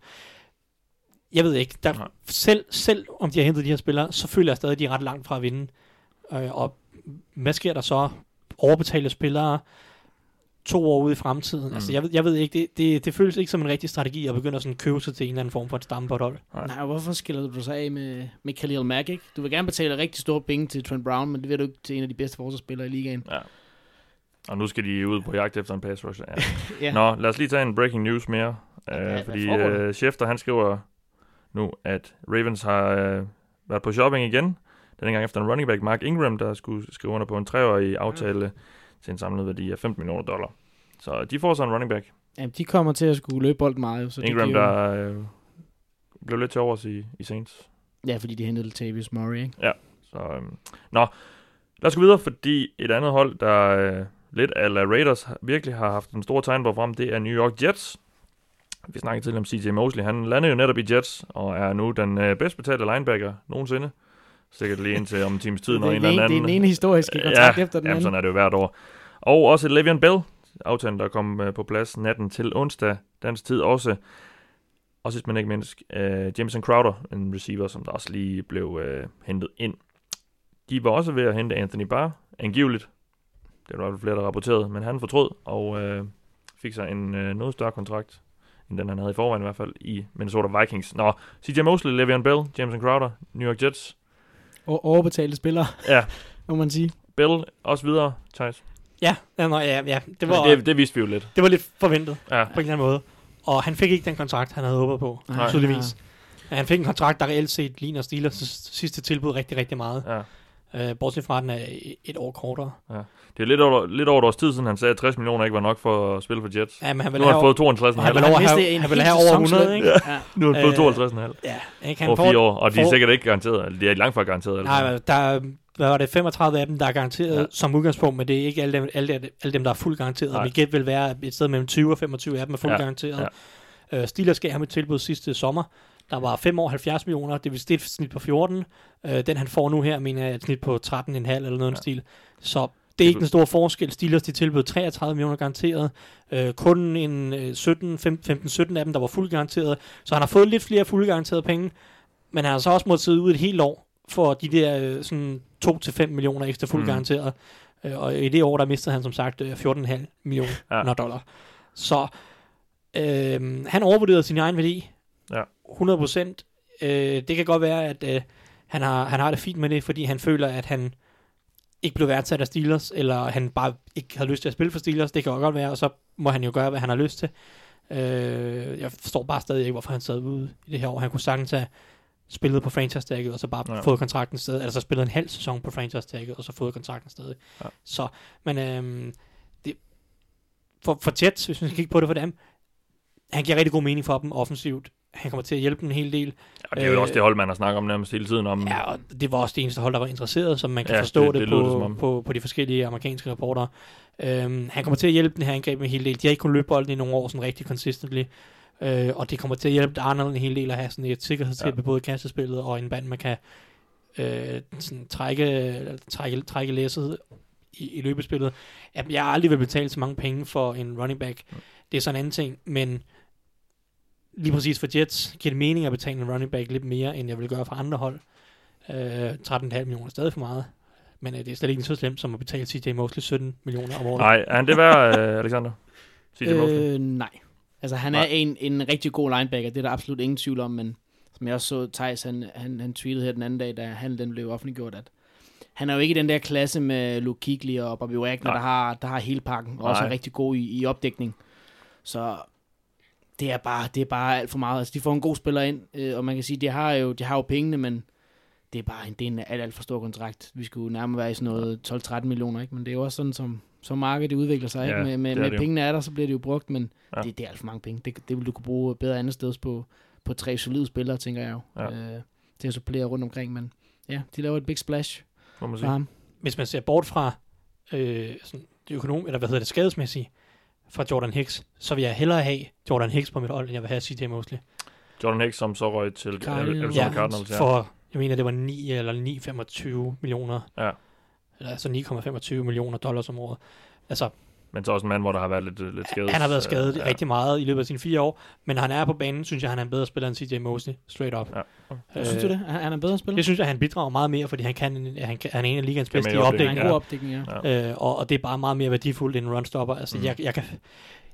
jeg ved ikke. Der, Nej. selv, selv om de har hentet de her spillere, så føler jeg stadig, at de er ret langt fra at vinde. Øh, og hvad sker der så? Overbetalte spillere to år ude i fremtiden. Mm. Altså, jeg ved, jeg ved ikke, det, det, det føles ikke som en rigtig strategi at begynde at sådan købe sig til en eller anden form for et stamme på et hold. Nej, og hvorfor skiller du dig så af med, med Khalil Mack, ikke? Du vil gerne betale rigtig store penge til Trent Brown, men det vil du ikke til en af de bedste forsvarsspillere i ligaen. Ja. Og nu skal de ud på jagt efter en pass rusher. Ja. Ja. Nå, lad os lige tage en breaking news mere. Uh, hvad fordi uh, Schefter, han skriver nu, at Ravens har uh, været på shopping igen. Denne gang efter en running back, Mark Ingram, der skulle skrive under på en treårig aftale til en samlet værdi af 15 millioner dollar. Så de får så en running back. Jamen, de kommer til at skulle løbe bolden meget. Så det Ingram, giver jo- der uh, blev lidt til overs i, i Saints. Ja, fordi de hentede Latavius Murray, ikke? Så, øhm, nå, lad os gå videre, fordi et andet hold, der øh, lidt af Raiders virkelig har haft en stor tegn på frem, det er New York Jets. Vi snakkede tidligere om CJ Mosley. Han landede jo netop i Jets, og er nu den øh, bedst betalte linebacker nogensinde. Sikkert lige indtil om en times tid, når en er eller den, anden... det er den ene historiske kontrakt efter den jamen, anden. sådan er det jo hvert år. Og også Le'Veon Bell, aftalen, der kom øh, på plads natten til onsdag, dansk tid også. Og sidst men ikke mindst, øh, Jameson Crowder, en receiver, som der også lige blev øh, hentet ind. De var også ved at hente Anthony Barr, angiveligt. Det var der flere, der rapporterede, men han fortrød og øh, fik sig en øh, noget større kontrakt, end den han havde i forvejen i hvert fald, i Minnesota Vikings. Nå, CJ Mosley, Le'Veon Bell, Jameson Crowder, New York Jets. Og overbetalte spillere, Ja, må man sige. Bell også videre, Thijs. Ja, ja, nå, ja, ja. Det Det, var, det, det vidste vi jo lidt. det var lidt forventet Ja, på en eller anden måde. Og han fik ikke den kontrakt, han havde håbet på, Nej. tydeligvis. Ja, han fik en kontrakt, der reelt set ligner Steelers' sidste tilbud rigtig, rigtig meget. ja. Øh, bortset fra, at den er et år kortere. Det er lidt over, lidt over et års tid siden, han sagde, at 60 millioner ikke var nok for at spille for Jets. Ja, men han Nu har han fået 52,5. han vil Han en han vil have over sæsonsløn. 100, ikke? Ja. Nu har han fået Øh, 52,5 ja, ikke? Han over fire år, og de er sikkert ikke garanteret. De er langt fra garanteret. Nej, men der er, hvad var det, 35 af dem, der er garanteret Ja. ja. som udgangspunkt, men det er ikke alle dem, alle, dem- alle dem der er fuldt garanteret. Nej. Mit gæt vil være, at et sted mellem 20 og 25 af dem er fuldt Ja. ja. garanteret. Ja. Øh, Steelers gav ham et tilbud sidste sommer. Der var 5 år 70 millioner, det vil sige et snit på 14. Øh, den han får nu her, mener jeg, er et snit på 13,5 eller noget ja. Stil. Så det er ikke den store forskel. Steelers de tilbød 33 millioner garanteret. Øh, kun en øh, 17, 15-17 af dem, der var fuldt garanteret. Så han har fået lidt flere fuldt garanterede penge. Men han har så også måttet sidde ud et helt år for de der øh, sådan 2-5 millioner ekstra fuldt Mm. garanteret. Øh, og i det år, der mistede han som sagt øh, 14,5 millioner Ja. ja. dollar. Så øh, han overvurderede sin egen værdi. Ja. 100 procent. Øh, det kan godt være, at øh, han, har, han har det fint med det, fordi han føler, at han ikke blev værdsat af Steelers, eller han bare ikke havde lyst til at spille for Steelers. Det kan jo godt være, og så må han jo gøre, hvad han har lyst til. Øh, jeg forstår bare stadig ikke, hvorfor han sad ude i det her år. Han kunne sagtens have spillet på franchise tagget, og så bare Ja. fået kontrakten stadig, altså spillet en halv sæson på franchise tagget, og så fået kontrakten stadig. Ja. Så, men øhm, det, for, for Jets, hvis man skal kigge på det for dem, han giver rigtig god mening for dem offensivt. Han kommer til at hjælpe en hel del. Og det er jo Øh, også det hold, man har snakket om nærmest hele tiden. Om, Ja, og det var også det eneste hold, der var interesseret, som man kan Ja, forstå det- det, det lyder det på, på, på de forskellige amerikanske rapporter. Øhm, han kommer til at hjælpe den her angreb en hel del. De har ikke kunnet løbe bolden i nogle år sådan rigtig consistently. Øh, og det kommer til at hjælpe Arnold en hel del at have sådan et sikkerhedstæppe Ja. både i kastespillet og en band, man kan øh, sådan trække, trække, trække læsset i, i løbespillet. Jeg har aldrig vil betale så mange penge for en running back. Det er sådan en anden ting, men lige præcis for Jets giver det mening at betale en running back lidt mere, end jeg vil gøre for andre hold. Øh, 13,5 millioner er stadig for meget. Men øh, det er slet ikke så slemt som at betale CJ Mosley 17 millioner om året. Nej, er han det værd, øh, Alexander? CJ Mosley? Øh, nej. Altså, han Nej. er en, en rigtig god linebacker, det er der absolut ingen tvivl om, men som jeg også så, Thijs, han, han, han tweetede her den anden dag, da han den blev offentliggjort, at han er jo ikke i den der klasse med Luke Kuechly og Bobby Wagner, Nej. der har, der har hele pakken, og også er Nej. rigtig god i, i opdækning. Så det er bare, det er bare alt for meget. Altså, de får en god spiller ind, øh, og man kan sige, de har jo, de har jo pengene, men det er bare en, det er en alt, alt for stor kontrakt. Vi skulle nærmere være i sådan noget 12-13 millioner, ikke? men det er jo også sådan, som, som markedet udvikler sig. Ikke? Ja, Med, med, det er med det pengene er der, så bliver det jo brugt, men Ja. det, det er alt for mange penge. Det, det vil du kunne bruge bedre andet sted på, på tre solide spillere, tænker jeg jo. Ja. Øh, til at supplere rundt omkring, men ja, de laver et big splash Må man for sige. ham. Hvis man ser bort fra øh, sådan det økonom, eller hvad hedder det, skadesmæssige fra Jordan Hicks, så vil jeg hellere have Jordan Hicks på mit hold, end jeg vil have CJ Mosley. Jordan Hicks, som så røg til. Arizona Ja, Cardinals. Ja. For, jeg mener, det var 9 eller 9,25 millioner. Ja. Eller altså 9,25 millioner dollars om året. Altså, Men så også en mand, hvor der har været lidt, lidt skadet. han har været skadet øh, ja. rigtig meget i løbet af sine fire år, men når han er på banen, synes jeg, han er en bedre spiller end CJ Mosley, straight up. Ja. Øh, synes du det? Han han er en bedre spiller? Det synes jeg, han bidrager meget mere, fordi han, kan, han, kan, han er en af ligands bedste i i det er en opdækning. god opdækning, ja. Øh, og, og det er bare meget mere værdifuldt end en runstopper. Altså, Mm. jeg, jeg, kan,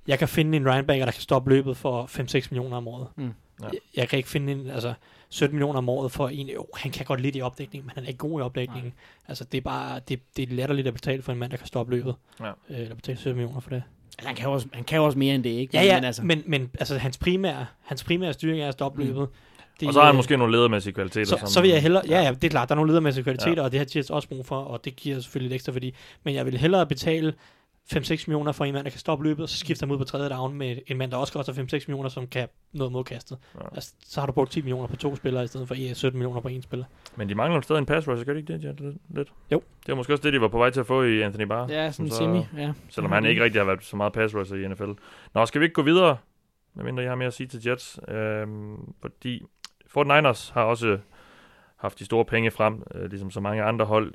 jeg kan finde en linebacker, der kan stoppe løbet for 5-6 millioner om året. Mm. Ja. Jeg, jeg kan ikke finde en, altså 17 millioner om året for en, jo, han kan godt lidt i opdækningen, men han er ikke god i opdækningen. Altså, det er bare, det, det er latterligt at betale for en mand, der kan stoppe løbet. Ja. Øh, eller betale 17 millioner for det. Altså, han, kan også, han kan jo også mere end det, ikke? Ja, ja, Men, altså, men, men altså, hans primære, hans primære styring er at stoppe Mm. løbet. Det, Og så har han måske nogle ledermæssige kvaliteter. så, som, så vil jeg hellere, ja, ja, det er klart, der er nogle ledermæssige kvaliteter, Ja. ja. og det har Jets også brug for, og det giver selvfølgelig lidt ekstra værdi. Men jeg vil hellere betale 5-6 millioner for en mand, der kan stoppe løbet, og så skifter ham ud på tredje down med en mand, der også koster 5-6 millioner, som kan noget modkastet. Ja. Ja. Altså, så har du brugt 10 millioner på to spillere, i stedet for eh, 17 millioner på en spiller. Men de mangler jo stadig en pass rusher, gør de ikke det, Jet? Lidt-? Jo. Det var måske også det, de var på vej til at få i Anthony Barr. ja, sådan en så- semi, ja. Selvom han ikke rigtig har været så meget pass rusher i NFL. Nå, skal vi ikke gå videre? Medmindre jeg har mere at sige til Jets. Øhm, fordi 49ers har også haft de store penge frem, øh, ligesom så mange andre hold.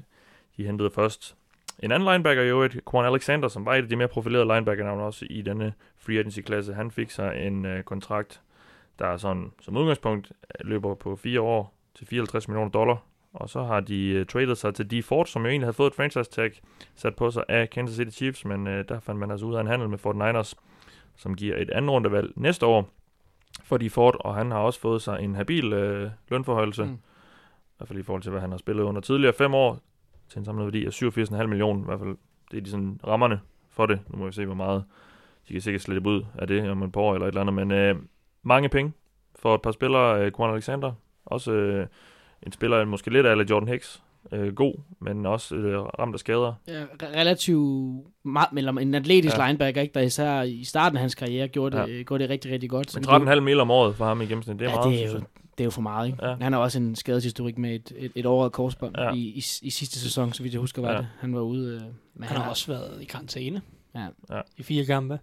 De hentede først en anden linebacker i øvrigt, Quan Alexander, som var et af de mere profilerede linebacker også i denne free agency-klasse. Han fik sig en øh, kontrakt, der er sådan, som udgangspunkt øh, løber på fire år til 54 millioner dollar. Og så har de øh, traded sig til Dee Ford, som jo egentlig havde fået et franchise tag sat på sig af Kansas City Chiefs, men øh, der fandt man altså ud af en handel med 49ers, som giver et andet rundevalg næste år for Dee Ford, og han har også fået sig en habil øh, lønforhøjelse, mm. I hvert fald i forhold til, hvad han har spillet under tidligere fem år, til en samlet værdi af 87,5 millioner, i hvert fald det er de sådan rammerne for det. Nu må vi se, hvor meget de kan sikkert slippe ud af det om par år eller et eller andet, men øh, mange penge for et par spillere, øh, Quan Alexander, også øh, en spiller, måske lidt af Jordan Hicks, øh, god, men også øh, ramt af skader. ja re- relativt meget, eller en atletisk Ja. linebacker, ikke, der især i starten af hans karriere gjorde det, ja. gjorde det rigtig, rigtig godt. Men vi kan- 13,5 mil om året for ham i gennemsnit, det er ja, meget, det, er jo. Det er jo for meget, ikke? Ja. Han har også en skadeshistorik med et, et, et overret korsbånd Ja. i, i, i, sidste sæson, så vidt jeg husker, var Ja. det. Han var ude. Øh, men Han har også været i karantæne Ja. Ja. i fire kampe.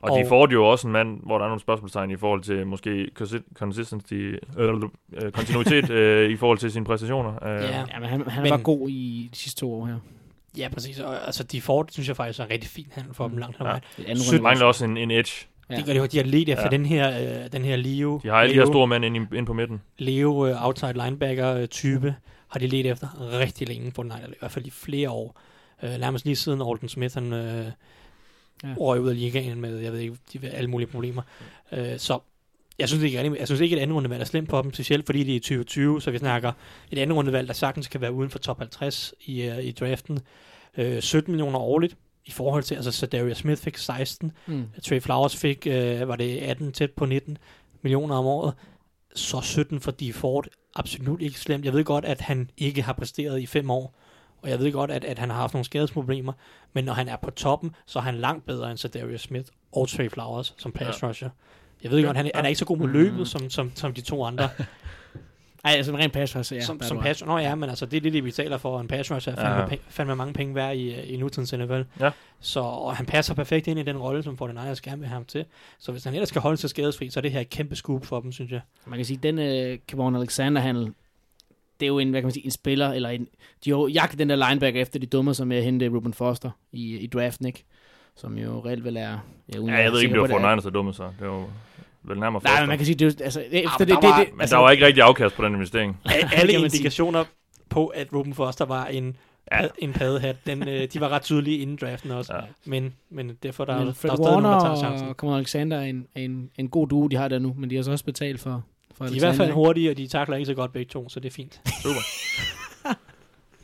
Og, Og- de får jo også en mand, hvor der er nogle spørgsmålstegn i forhold til måske consi- consistency, øh, øh, kontinuitet øh, i forhold til sine præstationer. Øh, Ja. Ja, men han, han Men- var god i de sidste to år her. Ja, præcis. Og, altså, de får, synes jeg faktisk er en rigtig fin handel for Mm. dem langt hen ad Ja. runde- mangler også en, en edge. Ja. Det gør de, jo. de har let efter Ja. den her, øh, den her Leo, De har alle de her Leo, store mænd ind, i- ind på midten. Leo øh, outside linebacker øh, type, har de let efter rigtig længe på den i hvert fald i flere år. Øh, nærmest lige siden Alden Smith, han øh, Ja. røg ud af ligaen med, jeg ved ikke, de, alle mulige problemer. Øh, så jeg synes ikke, jeg synes ikke, et andet rundevalg er slemt på dem, specielt fordi det er i 2020, så vi snakker et andet rundevalg, der sagtens kan være uden for top 50 i, uh, i draften. Øh, 17 millioner årligt i forhold til, altså så Darius Smith fik 16, Mm. Trey Flowers fik, øh, var det 18 tæt på 19 millioner om året, så 17 for Dee Ford, absolut ikke slemt. Jeg ved godt, at han ikke har præsteret i fem år, og jeg ved godt, at, at han har haft nogle skadesproblemer, men når han er på toppen, så er han langt bedre end Darius Smith og Trey Flowers som pass ja. rusher. Jeg ved godt, han, han er ikke så god med løbet, Mm. som, som, som de to andre. Ej, altså en ren pass rusher, ja. som, som pass, Nå ja, men altså, det er det, de betaler for en pass rusher. Er fandme, ja. fandme mange penge værd i, i nutidens NFL. Ja. Så og han passer perfekt ind i den rolle, som 49ers gerne vil have ham til. Så hvis han ellers skal holde sig skadesfri, så er det her et kæmpe scoop for dem, synes jeg. Man kan sige, den uh, Kevon Alexander-handel, det er jo en, hvad kan man sige, en spiller, eller en, de har jo jagtet den der linebacker efter de dummer, som jeg hente Ruben Foster i, i draften, ikke? Som jo reelt vel er... Ja, uden Ja, jeg ved ikke, om det var for Niners, der dumme, så det var vel nærmere Nej, men man kan sige, det er altså, efter men det, der det, var- det, Men altså, der var ikke rigtig afkast på den investering. Alle indikationer på, at Ruben Foster var en, Ja. ja. en paddehat, den, øh, de var ret tydelige inden draften også. Ja. Ja. Men, men derfor der, men der Fred er stadig nogen, der tager Warner chancen. og Kamon Alexander er en, en, en god duo, de har der nu, men de har så også betalt for, for De er i hvert fald hurtige, og de takler ikke så godt begge to, så det er fint. Super.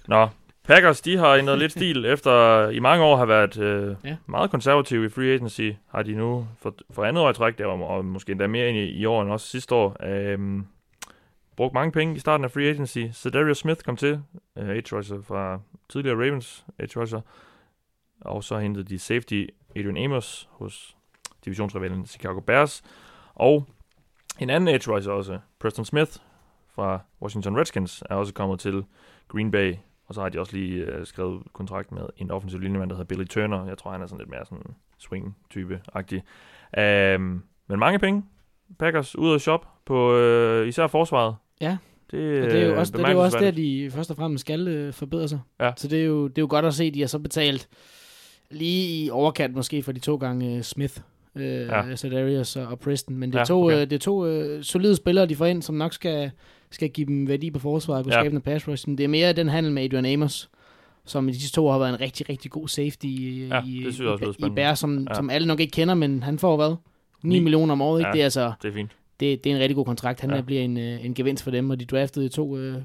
Nå, Packers, de har ændret lidt stil. Efter i mange år har været øh, Ja. meget konservative i free agency, har de nu for, for andet år i træk, der var, og måske endda mere end i, i år end også sidste år, øh, brugt mange penge i starten af free agency. Så Darius Smith kom til, øh, edge rusher fra tidligere Ravens edge rusher, og så hentede de safety Adrian Amos hos divisionsrivalen Chicago Bears, og en anden edge rusher også, Preston Smith fra Washington Redskins, er også kommet til Green Bay, og så har de også lige øh, skrevet kontrakt med en offensiv linjemand, der hedder Billy Turner. Jeg tror, han er sådan lidt mere sådan swing-type-agtig. Um, men mange penge. Packers ud af shop på øh, især forsvaret. Ja. Det, Og det er jo øh, også, det er jo også der, de først og fremmest skal øh, forbedre sig. Ja. Så det er, jo, det er jo godt at se, at de har så betalt lige i overkant måske for de to gange øh, Smith, øh, ja. Sedarius og, og Preston. Men det er Ja, to, okay. øh, det er to øh, solide spillere, de får ind, som nok skal, skal give dem værdi på forsvaret og kunne Ja. skabe noget pass rush. Det er mere den handel med Adrian Amos, som i de sidste to år har været en rigtig, rigtig god safety i, Ja, i, det synes jeg også i, i. Bears, som, Ja. som alle nok ikke kender, men han får hvad? 9 Ni. millioner om året, ikke? Ja. Det er altså Det er fint. det, det er en rigtig god kontrakt. Han Ja. bliver en, øh, en gevinst for dem, og de draftede to øh,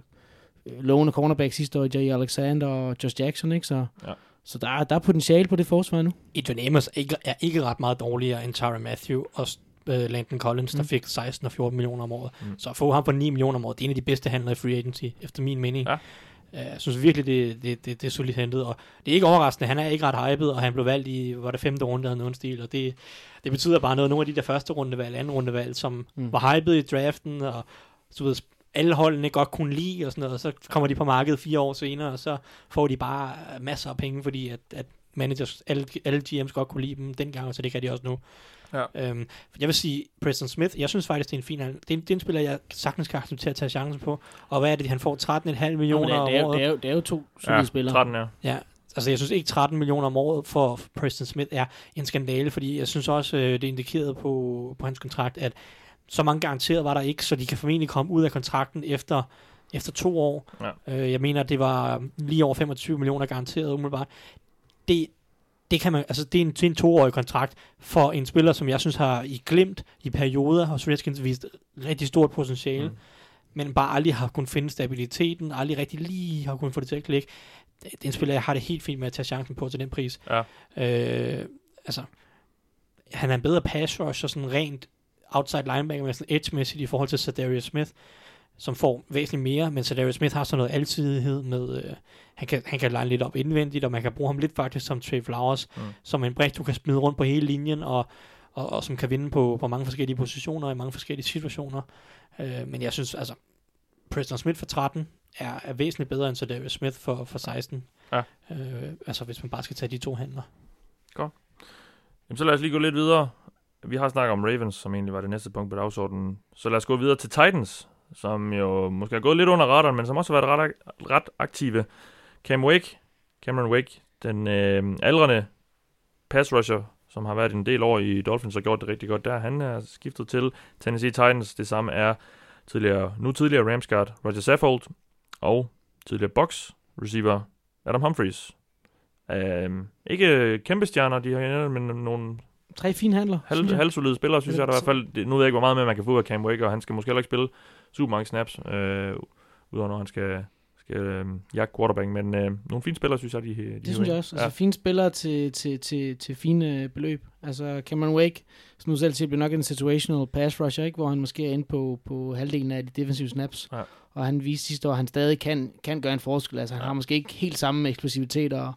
lovende cornerback sidste år, Jay Alexander og Josh Jackson, ikke? Så, Ja. så der, er- der er potentiale på det forsvar nu. Adrian Amos er ikke, er ikke ret meget dårligere end Tyra Matthew og øh, Landon Collins, der Mm. fik 16 og 14 millioner om året. Mm. Så at få ham på 9 millioner om året, det er en af de bedste handler i free agency, efter min mening. Ja. Øh, Jeg synes virkelig, det, det, det, det er solidt hentet, og det er ikke overraskende. Han er ikke ret hyped, og han blev valgt i, var det femte runde, eller noget stil, og det, det betyder bare noget. Nogle af de der første rundevalg, anden rundevalg, som mm. var hyped i draften, og så ved, alle holdene godt kunne lide, og sådan noget, og så kommer de på markedet fire år senere, og så får de bare masser af penge, fordi at, at managers, alle, alle GM's godt kunne lide dem dengang, så det kan de også nu. Ja. Øhm, jeg vil sige, Preston Smith, jeg synes faktisk, det er en fin handel. det er, en, det er en spiller, jeg sagtens kan acceptere at tage chancen på. Og hvad er det, han får 13,5 millioner det, er, om det, er, jo- året? det, er, jo, det er jo to solide Ja, spillere. 13 ja. Ja, altså jeg synes ikke 13 millioner om året for Preston Smith er en skandale, fordi jeg synes også, øh, det er indikeret på, på hans kontrakt, at så mange garanteret var der ikke, så de kan formentlig komme ud af kontrakten efter, efter to år. Ja. Øh, jeg mener, det var lige over 25 millioner garanteret umiddelbart. Det, det kan man, altså det er en, det er en toårig kontrakt for en spiller, som jeg synes har i glemt i perioder, hos Redskins vist rigtig stort potentiale, Mm. men bare aldrig har kunnet finde stabiliteten, aldrig rigtig lige har kunnet få det til at klikke. Det, er en spiller, jeg har det helt fint med at tage chancen på til den pris. Ja. Øh, altså, han er en bedre pass rush og sådan rent outside linebacker, men sådan edge-mæssigt i forhold til Sadarius Smith, som får væsentligt mere, men Sadarius Smith har sådan noget altidighed med, øh, han, kan, han kan line lidt op indvendigt, og man kan bruge ham lidt faktisk som Trey Flowers, Mm. som en brik, du kan smide rundt på hele linjen, og, og, og som kan vinde på, på mange forskellige positioner, i mange forskellige situationer. Øh, men jeg synes, altså, Preston Smith for 13 er, er væsentligt bedre end Sadarius Smith for, for 16. Ja. Øh, altså, hvis man bare skal tage de to handler. Jamen, så lad os lige gå lidt videre. Vi har snakket om Ravens, som egentlig var det næste punkt på dagsordenen. Så lad os gå videre til Titans, som jo måske har gået lidt under radaren, men som også har været ret, ret aktive. Cam Wake, Cameron Wake, den øh, aldrende pass rusher, som har været en del år i Dolphins og gjort det rigtig godt der. Han er skiftet til Tennessee Titans. Det samme er tidligere, nu tidligere Rams guard Roger Saffold og tidligere Box receiver Adam Humphries. Um, ikke kæmpe stjerner, de har men nogle Tre fine handler, halv, halvsolide spillere, synes jeg, der i hvert fald, nu ved jeg ikke, hvor meget mere man kan få ud af Cam Wake, og han skal måske heller ikke spille super mange snaps, øh, udover når han skal, skal øh, jagte quarterback, men øh, nogle fine spillere, synes jeg, de, de Det synes ind. jeg også. Altså fine spillere til, til, til, til fine øh, beløb. Altså Cameron Wake, som du selv siger, bliver nok en situational pass rusher, ikke? hvor han måske er inde på, på halvdelen af de defensive snaps. Ja. Og han viste sidste år, at han stadig kan, kan gøre en forskel. Altså han Ja. har måske ikke helt samme eksplosivitet og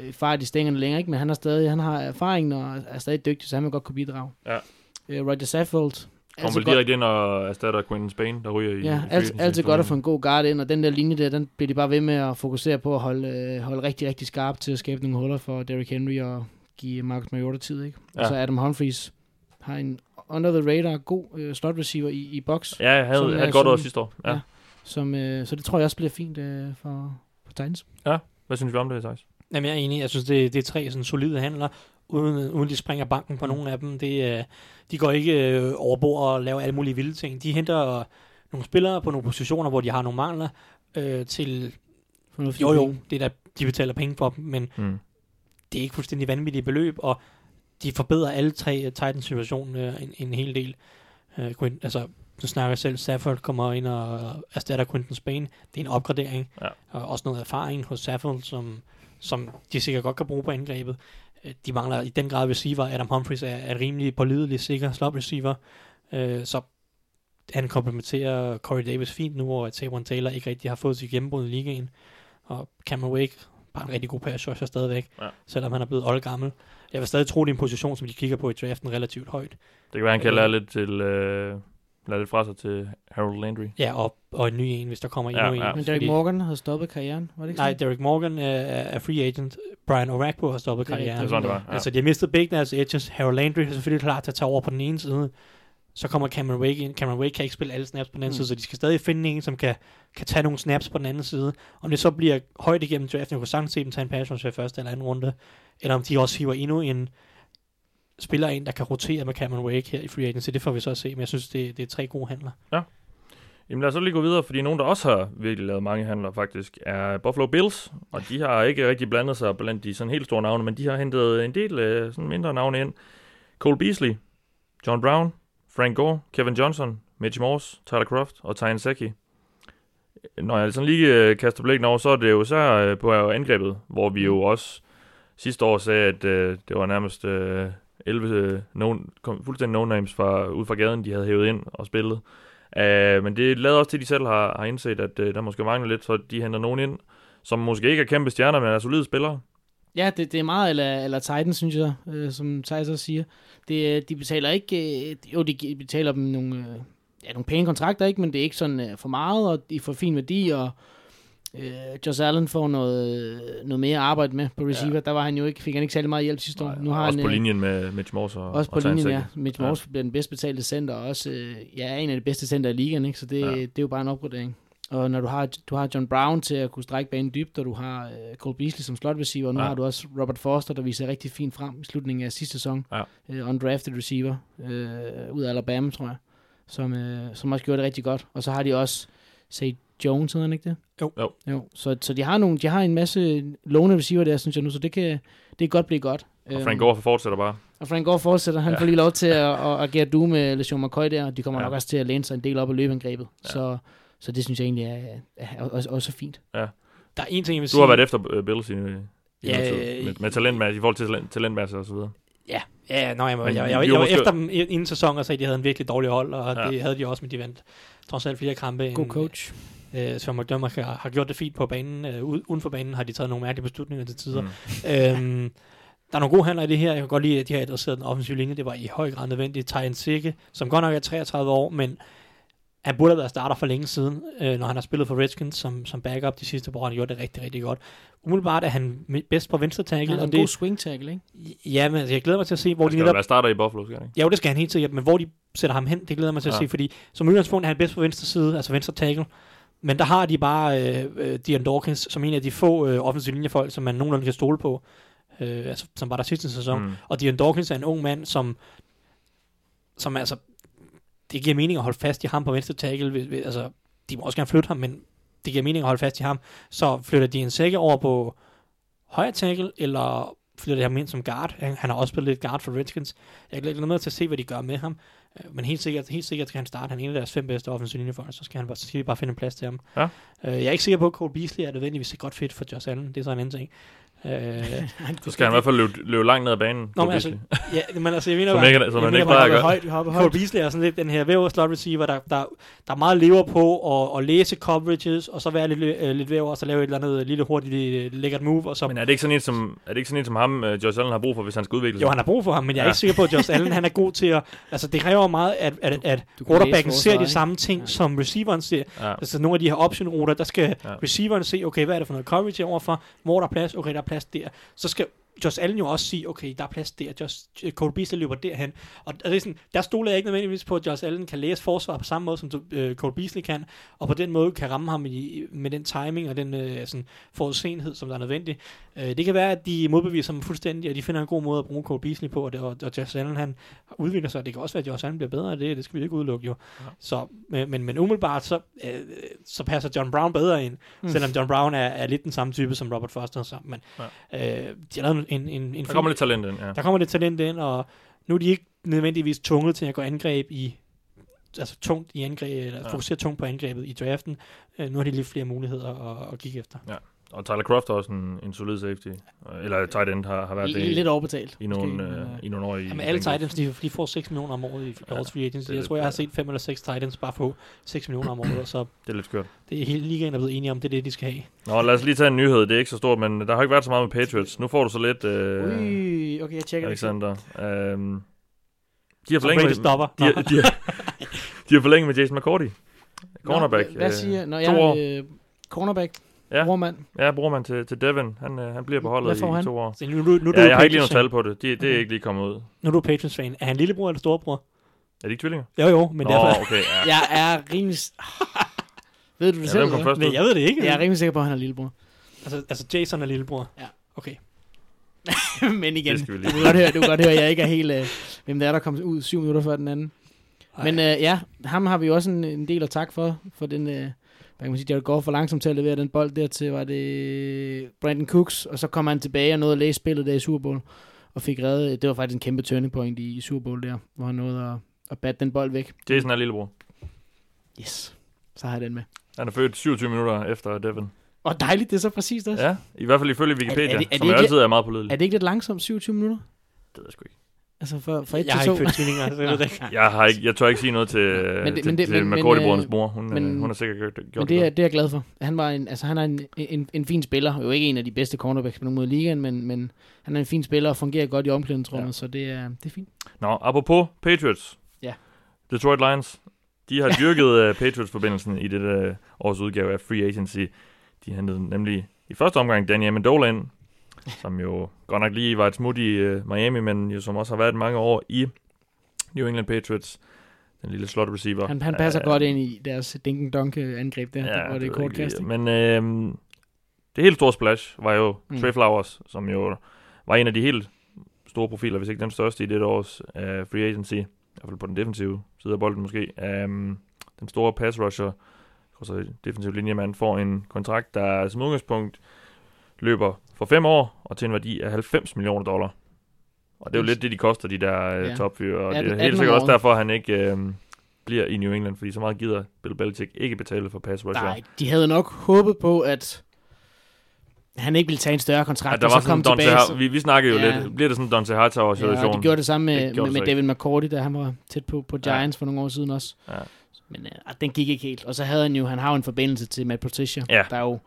øh, fart i stængerne længere, ikke? men han har stadig han har erfaring og er stadig dygtig, så han vil godt kunne bidrage. Ja. Øh, Roger Saffold. Kommer altså vel direkte ind og erstatter Quentin Spain, der ryger i... i Ja, free alt, altid godt at få en god guard ind, og den der linje der, den bliver de bare ved med at fokusere på at holde, øh, holde rigtig, rigtig skarp til at skabe nogle huller for Derrick Henry og give Marcus Mariota tid, ikke? Ja. Ja. Og så Adam Humphries har en under the radar god øh, slot receiver i, i box. Ja, jeg havde, Som havde er et godt år sidste år. Ja. Ja. Som, øh, så det tror jeg også bliver fint øh, for, for Titans. Hvad synes vi om det, Thijs? Jamen, jeg er enig. Jeg synes, det, det er tre sådan solide handler, uden, uden de springer banken på nogle af dem. Det, er- de går ikke øh, over bord og laver alle mulige vilde ting. De henter øh, nogle spillere på nogle positioner, hvor de har nogle mangler, øh, til... Jo, jo, det er der, de betaler penge for dem, men Mm. det er ikke fuldstændig vanvittige beløb, og de forbedrer alle tre Titans situation uh, en, en hel del. Uh, Quint, altså, du snakker selv, Stafford kommer ind og erstatter Quinton Spain. Det er en opgradering. Ja. Og også noget erfaring hos Stafford, som, som de sikkert godt kan bruge på angrebet. Uh, de mangler i den grad receiver. Adam Humphries er, er rimelig pålidelig, sikker slot receiver. Uh, så han komplementerer Corey Davis fint nu, hvor Tavon Taylor ikke rigtig har fået sit gennembrud i ligaen. Og Cameron Wake, bare en rigtig god pass rusher stadigvæk, Ja. selvom han er blevet oldgammel. Jeg vil stadig tro, det er en position, som de kigger på i draften relativt højt. Det kan være, han kan Øh. lære lidt, til, øh, lære lidt fra sig til Harold Landry. Ja, og, og en ny en, hvis der kommer Ja, endnu ja. en. Men Derek fordi- Morgan havde stoppet karrieren, var det ikke Nej, sådan? Derek Morgan er, er free agent. Brian Orakpo har stoppet Det er karrieren. Det er sådan, det var. Ja. Altså, de har mistet begge deres edges. Harold Landry er selvfølgelig klar til at tage over på den ene side. Så kommer Cameron Wake ind. Cameron Wake kan ikke spille alle snaps på den anden Mm. side, så de skal stadig finde en, som kan, kan tage nogle snaps på den anden side. Om det så bliver højt igennem draften, jeg kunne sagtens se dem tage en pass i første eller anden runde, eller om de også hiver endnu en spiller ind, der kan rotere med Cameron Wake her i free agency. Det får vi så at se, men jeg synes, det, det er tre gode handler. Ja. Jamen lad os så lige gå videre, fordi nogen, der også har virkelig lavet mange handler faktisk, er Buffalo Bills. Og de har ikke rigtig blandet sig blandt de sådan helt store navne, men de har hentet en del øh, sådan mindre navne ind. Cole Beasley, John Brown, Frank Gore, Kevin Johnson, Mitch Morse, Tyler Croft og Tyne Seki. Når jeg sådan lige øh, kaster blikken over, så er det jo så øh, på angrebet, hvor vi jo også sidste år sagde, at øh, det var nærmest øh, 11 øh, kom, fuldstændig no-names fra, ud fra gaden, de havde hævet ind og spillet. Uh, men det lader også til, at de selv har, har indset, at uh, der måske mangler lidt, så de henter nogen ind, som måske ikke er kæmpe stjerner, men er solide spillere. Ja, det, det er meget eller, eller Titans, synes jeg, øh, som Thijs også siger. Det, øh, de betaler ikke... Øh, jo, de betaler dem nogle, øh, ja, nogle pæne kontrakter, ikke, men det er ikke sådan øh, for meget, og de får fin værdi, og øh, Josh Allen får noget, noget mere arbejde med på receiver. Ja. Der var han jo ikke, fik han ikke særlig meget hjælp sidste år. Nu har også han, på øh, linjen med Mitch Morse og Også på og linjen, ja. Mitch Ja. Morse bliver den bedst betalte center, og også øh, ja, er en af de bedste center i ligaen, ikke? så det, Ja. ja. det er jo bare en opgradering. Og når du har, du har John Brown til at kunne strække banen dybt, og du har øh, Cole Beasley som slot receiver, og nu Ja. ja. har du også Robert Foster, der viser rigtig fint frem i slutningen af sidste sæson. Ja. Øh, undrafted receiver, øh, ud af Alabama, tror jeg, som, øh, som også gjorde det rigtig godt. Og så har de også, say Jones, hedder han ikke det? Jo. Jo. jo. Så, så de, har nogle, de har en masse låne receiver der, synes jeg nu, så det kan, det kan godt blive godt. Og Frank Gore fortsætter bare. Og Frank Gore fortsætter. Han Ja. ja. får lige lov til at, at agere du med LeSean McCoy der, og de kommer Ja. ja. nok også til at læne sig en del op i løbeangrebet. Ja. Ja. Så, så det synes jeg egentlig er, er også, også fint. Der er en ting, jeg vil Du sige. har været efter uh, Bills i, i Ja, ja, øh, med, med talentmasse, i forhold til talent, talentmasse og så videre. Ja, ja nå, jeg, jeg, jeg, jeg, var jeg, var efter dem i- inden sæsonen og sagde, at de havde en virkelig dårlig hold, og Ja. det havde de også, men de vandt trods alt flere kampe. God end- coach. Øh, så McDermott har, har gjort det fint på banen. Øh, ude- uden for banen har de taget nogle mærkelige beslutninger til tider. Mm. Øhm, der er nogle gode handler i det her. Jeg kan godt lide, at de har adresseret den offensive linje. Det var i høj grad nødvendigt. Tyron Sikke, som godt nok er 33 år, men han burde have været starter for længe siden, øh, når han har spillet for Redskins som, som backup de sidste par år. Han gjorde det rigtig, rigtig godt. Umiddelbart er han bedst på venstre tackle. Han er og en det, god swing tackle, ikke? Ja, men jeg glæder mig til at se, hvor Han de netop være starter i Buffalo, skal han ikke? Ja, jo, det skal han helt sikkert, men hvor de sætter ham hen, det glæder mig til at Ja. se, fordi som udgangspunkt er han bedst på venstre side, altså venstre tackle, men der har de bare øh, øh, Dion Dawkins som en af de få øh, offensive linjefolk, som man nogenlunde kan stole på, øh, altså, som var der sidste sæson. Mm. Og Dion Dawkins er en ung mand, som, som altså, det giver mening at holde fast i ham på venstre tackle, altså, de må også gerne flytte ham, men det giver mening at holde fast i ham, så flytter de en sække over på højre tackle, eller flytter ham ind som guard. Han, han har også spillet lidt guard for Redskins. Jeg glæder mig til at se, hvad de gør med ham. Øh, Men helt sikkert, helt sikkert skal han starte. Han er en af deres fem bedste offensive linjefolk, så skal han bare, skal de bare finde en plads til ham. Ja. Øh, Jeg er ikke sikker på, at Cole Beasley er nødvendigvis et godt fit for Josh Allen. Det er så en anden ting. Øh, Så skal han i hvert fald løbe, løbe langt ned ad banen. Nå, men altså, ja, men altså, jeg mener Som bare, ikke- som jeg han ikke bare, Hoppe gøre. højt, hoppe Cole højt. Beasley er sådan lidt den her væver slot receiver, der, der, der meget lever på at, at læse coverages, og så være lidt, øh, lidt væver, og så lave et eller andet lille hurtigt øh, lækkert move, og så Men er det ikke sådan en, som, er det ikke sådan en, som ham, uh, Josh Allen har brug for, hvis han skal udvikle sig? Jo, han har brug for ham, men jeg er Ja. ikke sikker på, at Josh Allen han er god til at... Altså, det kræver meget, at, at, at Du quarterbacken ser de ikke? samme ting, Ja. som receiveren ser. Ja. Altså, nogle af de her option-ruter, der skal Ja. receiveren se, okay, hvad er det for noget coverage overfor? Hvor er der plads? Okay, der er plads der. Så skal Josh Allen jo også sige, okay, der er plads der, Josh, Cole Beasley løber derhen. Og det er sådan, der stoler jeg ikke nødvendigvis på, at Josh Allen kan læse forsvar på samme måde, som uh, Cole Beasley kan, og på den måde kan ramme ham i, med den timing og den uh, sådan, forudsenhed, som der er nødvendig. Uh, det kan være, at de modbeviser ham fuldstændig, og de finder en god måde at bruge Cole Beasley på, og, det, og, og Josh Allen han udvikler sig. Det kan også være, at Josh Allen bliver bedre af det, det skal vi ikke udelukke jo. Ja. Så, men, men, men umiddelbart, så, uh, så passer John Brown bedre ind, mm. selvom John Brown er, er lidt den samme type som Robert Foster. Så, men ja. uh, de har lavet en, en, en der kommer lidt talent ind, ja. Der kommer lidt talent ind, og nu er de ikke nødvendigvis tvunget til at gå angreb i altså tungt i angreb, eller ja. fokusere tungt på angrebet i draften. Uh, nu har de lidt flere muligheder at, at kigge efter. Ja. Og Tyler Croft er også en, en solid safety. Eller tight end har, har været det. Lidt overbetalt. I nogle, øh, i nogle år. I Jamen alle tight ends, de, de får 6 millioner om året i ja, årets free agency. Jeg tror, jeg har set 5 eller 6 tight ends bare få 6 millioner om året. Så det er lidt skørt. Det er hele ligaen, der er blevet enige om, det er det, de skal have. Nå, lad os lige tage en nyhed. Det er ikke så stort, men der har ikke været så meget med Patriots. Nu får du så lidt... Øh, Ui, okay, jeg tjekker Alexander. det. Øhm, de har forlænget med, stopper. De, de, de, de har forlænget med Jason McCourty. Cornerback. Nå, hvad siger... Når jeg, øh, cornerback. Ja, brormand. Ja, brormand til, til Devin. Han, øh, han bliver på holdet i han? to år. Så nu, nu, nu ja, jeg har ikke lige noget tal på det. Det, det er ikke lige kommet ud. Nu er du Patriots-fan. Er han lillebror eller storebror? Er de ikke tvillinger? Jo, jo, men Nå, derfor... okay, ja. Jeg er rimelig... ved du det ja, selv? Hvem Nej, jeg ved det ikke. Jeg er rimelig sikker på, at han er lillebror. Altså, altså Jason er lillebror? Ja. Okay. men igen, Det du kan godt høre, du kan godt høre, at jeg ikke er helt... Øh, hvem der er, der kom ud syv minutter før den anden. Ej. Men øh, ja, ham har vi også en, en del at tak for, for den... Øh, hvad kan man sige, Jared Goff for langsomt til at levere den bold der til, var det Brandon Cooks, og så kom han tilbage og nåede at læse spillet der i Super Bowl, og fik reddet, det var faktisk en kæmpe turning point i, i Super Bowl der, hvor han nåede at, at batte den bold væk. Jason er lillebror. Yes, så har jeg den med. Han er født 27 minutter efter Devin. Og dejligt, det er så præcist også. Ja, i hvert fald ifølge Wikipedia, Er- er det- er som det jo ikke- altid er meget pålidelig. Er det ikke lidt langsomt, 27 minutter? Det ved jeg sgu ikke. Altså for, for et Jeg til ikke to? født tvillinger, så jeg ved det ikke. Jeg, har ikke, jeg tør ikke sige noget til, men det- til, men det- til McCourty-brorens øh, mor. Hun, men- men, hun har sikkert gjort, gjort Men det er, det er jeg glad for. Han, var en, altså, han er en, en, en fin spiller. Jo ikke en af de bedste cornerbacks på nogen måde i ligaen, men, men han er en fin spiller og fungerer godt i omklædningsrummet, ja. så det er, det er fint. Nå, apropos Patriots. Ja. Detroit Lions. De har dyrket uh, Patriots-forbindelsen i det uh, års udgave af Free Agency. De hentede nemlig i første omgang Danny Amendola ind, som jo godt nok lige var et smut i uh, Miami, men jo som også har været mange år i New England Patriots. Den lille slot receiver. Han, han passer Øh, godt ind i deres dinken donk angreb der, ja, hvor det er kort kast. Men øh, det helt store splash var jo Mm. Trey Flowers, som jo var en af de helt store profiler, hvis ikke den største i det års uh, free agency. I hvert fald på den defensive side af bolden måske. Um, den store pass rusher, også defensiv linjemand, får en kontrakt, der som udgangspunkt løber for fem år, og til en værdi af 90 millioner dollar. Og det er jo lidt det, de koster, de der Ja. ja. topfyre. Og 18 det er 18 helt sikkert også derfor, han ikke øh, bliver i New England, fordi så meget gider Bill Belichick ikke betale for pass rusher. Nej, de havde nok håbet på, at han ikke ville tage en større kontrakt, Ja, der og var så komme tilbage. Har- vi, vi snakkede jo Ja. ja. lidt, bliver det sådan en Dante Hightower Ja, og situation? de gjorde det samme med, med, det med så David McCourty, da han var tæt på, på Ja. Giants for nogle år siden også. Ja. Men øh, den gik ikke helt. Og så havde han jo, han har jo en forbindelse til Matt Patricia, Ja. der jo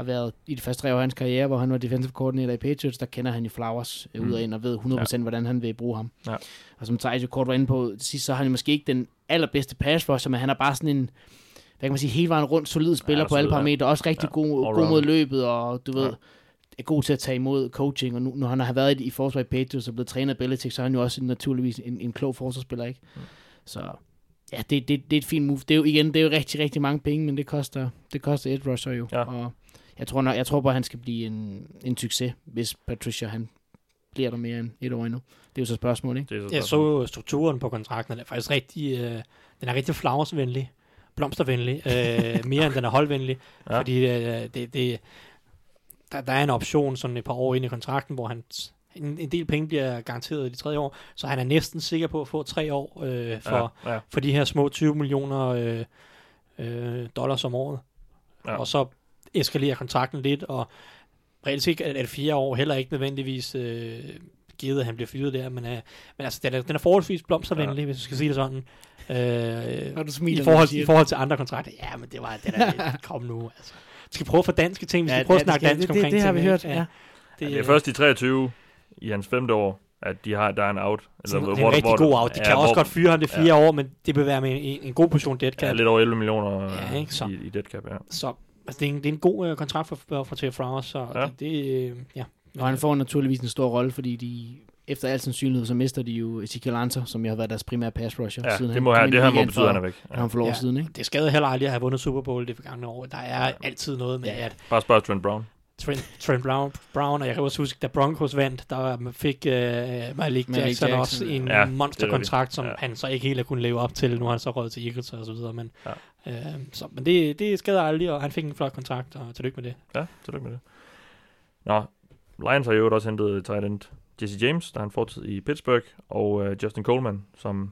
har været i de første tre år af hans karriere, hvor han var defensive coordinator i Patriots, der kender han jo Flowers mm. ud af ind og ved 100% ja. hvordan han vil bruge ham. Ja. Og som Thijs jo kort var inde på, sidst så har han måske ikke den allerbedste pass rusher, men han er bare sådan en, hvad kan man sige, hele vejen rundt solid spiller Ja, på alle ja. parametre, også rigtig Ja. god, god mod løbet, og du ved, Ja. er god til at tage imod coaching, og nu, når han har været i, i forsvar i Patriots og blevet trænet af Belichick, så er han jo også naturligvis en, en klog forsvarsspiller, ikke? Mm. Så ja, det, det, det er et fint move. Det er jo igen, det er jo rigtig, rigtig mange penge, men det koster, det koster et rusher jo. Ja. Og jeg tror, nok, jeg tror bare, at han skal blive en, en succes, hvis Patricia han bliver der mere end et år endnu. Det er jo så et spørgsmål, ikke? Det er så Jeg så strukturen på kontrakten, den er faktisk rigtig, øh, den er rigtig flowersvenlig, blomstervenlig, øh, mere end den er holdvenlig, ja. Fordi øh, det, det, der, der er en option sådan et par år ind i kontrakten, hvor han en, en del penge bliver garanteret i de tredje år, så han er næsten sikker på at få tre år øh, for, ja, ja. for de her små 20 millioner øh, øh, dollars om året. Ja. Og så eskalerer kontrakten lidt, og reelt set er det fire år heller ikke nødvendigvis øh, givet, at han bliver fyret der, men, øh, men altså, den er, den er forholdsvis blomstervenlig, ja. hvis jeg skal sige det sådan. Øh, Og du smiler, i, forhold, du I det. forhold til andre kontrakter. Ja, men det var, den er lidt, kom nu, altså. Vi skal prøve at få danske ting, vi skal Ja, prøve at ja, snakke det dansk det- det- omkring det har vi hørt, ja. Ja, det er først i 23 i hans femte år, at de har, der er en out. Sådan, det er en rigtig god out. De kan også godt fyre ham det fire år, men det vil være med en, en god portion dead cap. Ja, lidt over 11 millioner Ja, ikke? Så. i, i dead cap, ja. Så altså, det, er en, det er en god øh, kontrakt for, for, Trey Flowers, så Ja. ja. det, det, øh, ja, Og han får naturligvis en stor rolle, fordi de efter al sandsynlighed, så mister de jo Ezekiel Anter, som jo har været deres primære pass rusher. Ja, siden det han må ind i det her må betyde, at han er væk. Ja. Han for år Ja. siden, ikke? Det skader heller aldrig at have vundet Super Bowl det forgangne år. Der er altid noget med, Ja. at Bare spørg Trent Brown. Trent, Trent Brown, Brown, og jeg kan også huske, da Broncos vandt, der fik uh, Malik Malik Jackson, Jackson også en ja. monsterkontrakt, som ja. han så ikke helt har kunnet leve op til. Nu har han så råd til Eagles og så videre, men, Ja. uh, så, men det, det skader aldrig, og han fik en flot kontrakt, og tillykke med det. Ja, tillykke med det. Nå, Lions har jo også hentet tight end Jesse James, der er en fortid i Pittsburgh, og uh, Justin Coleman, som...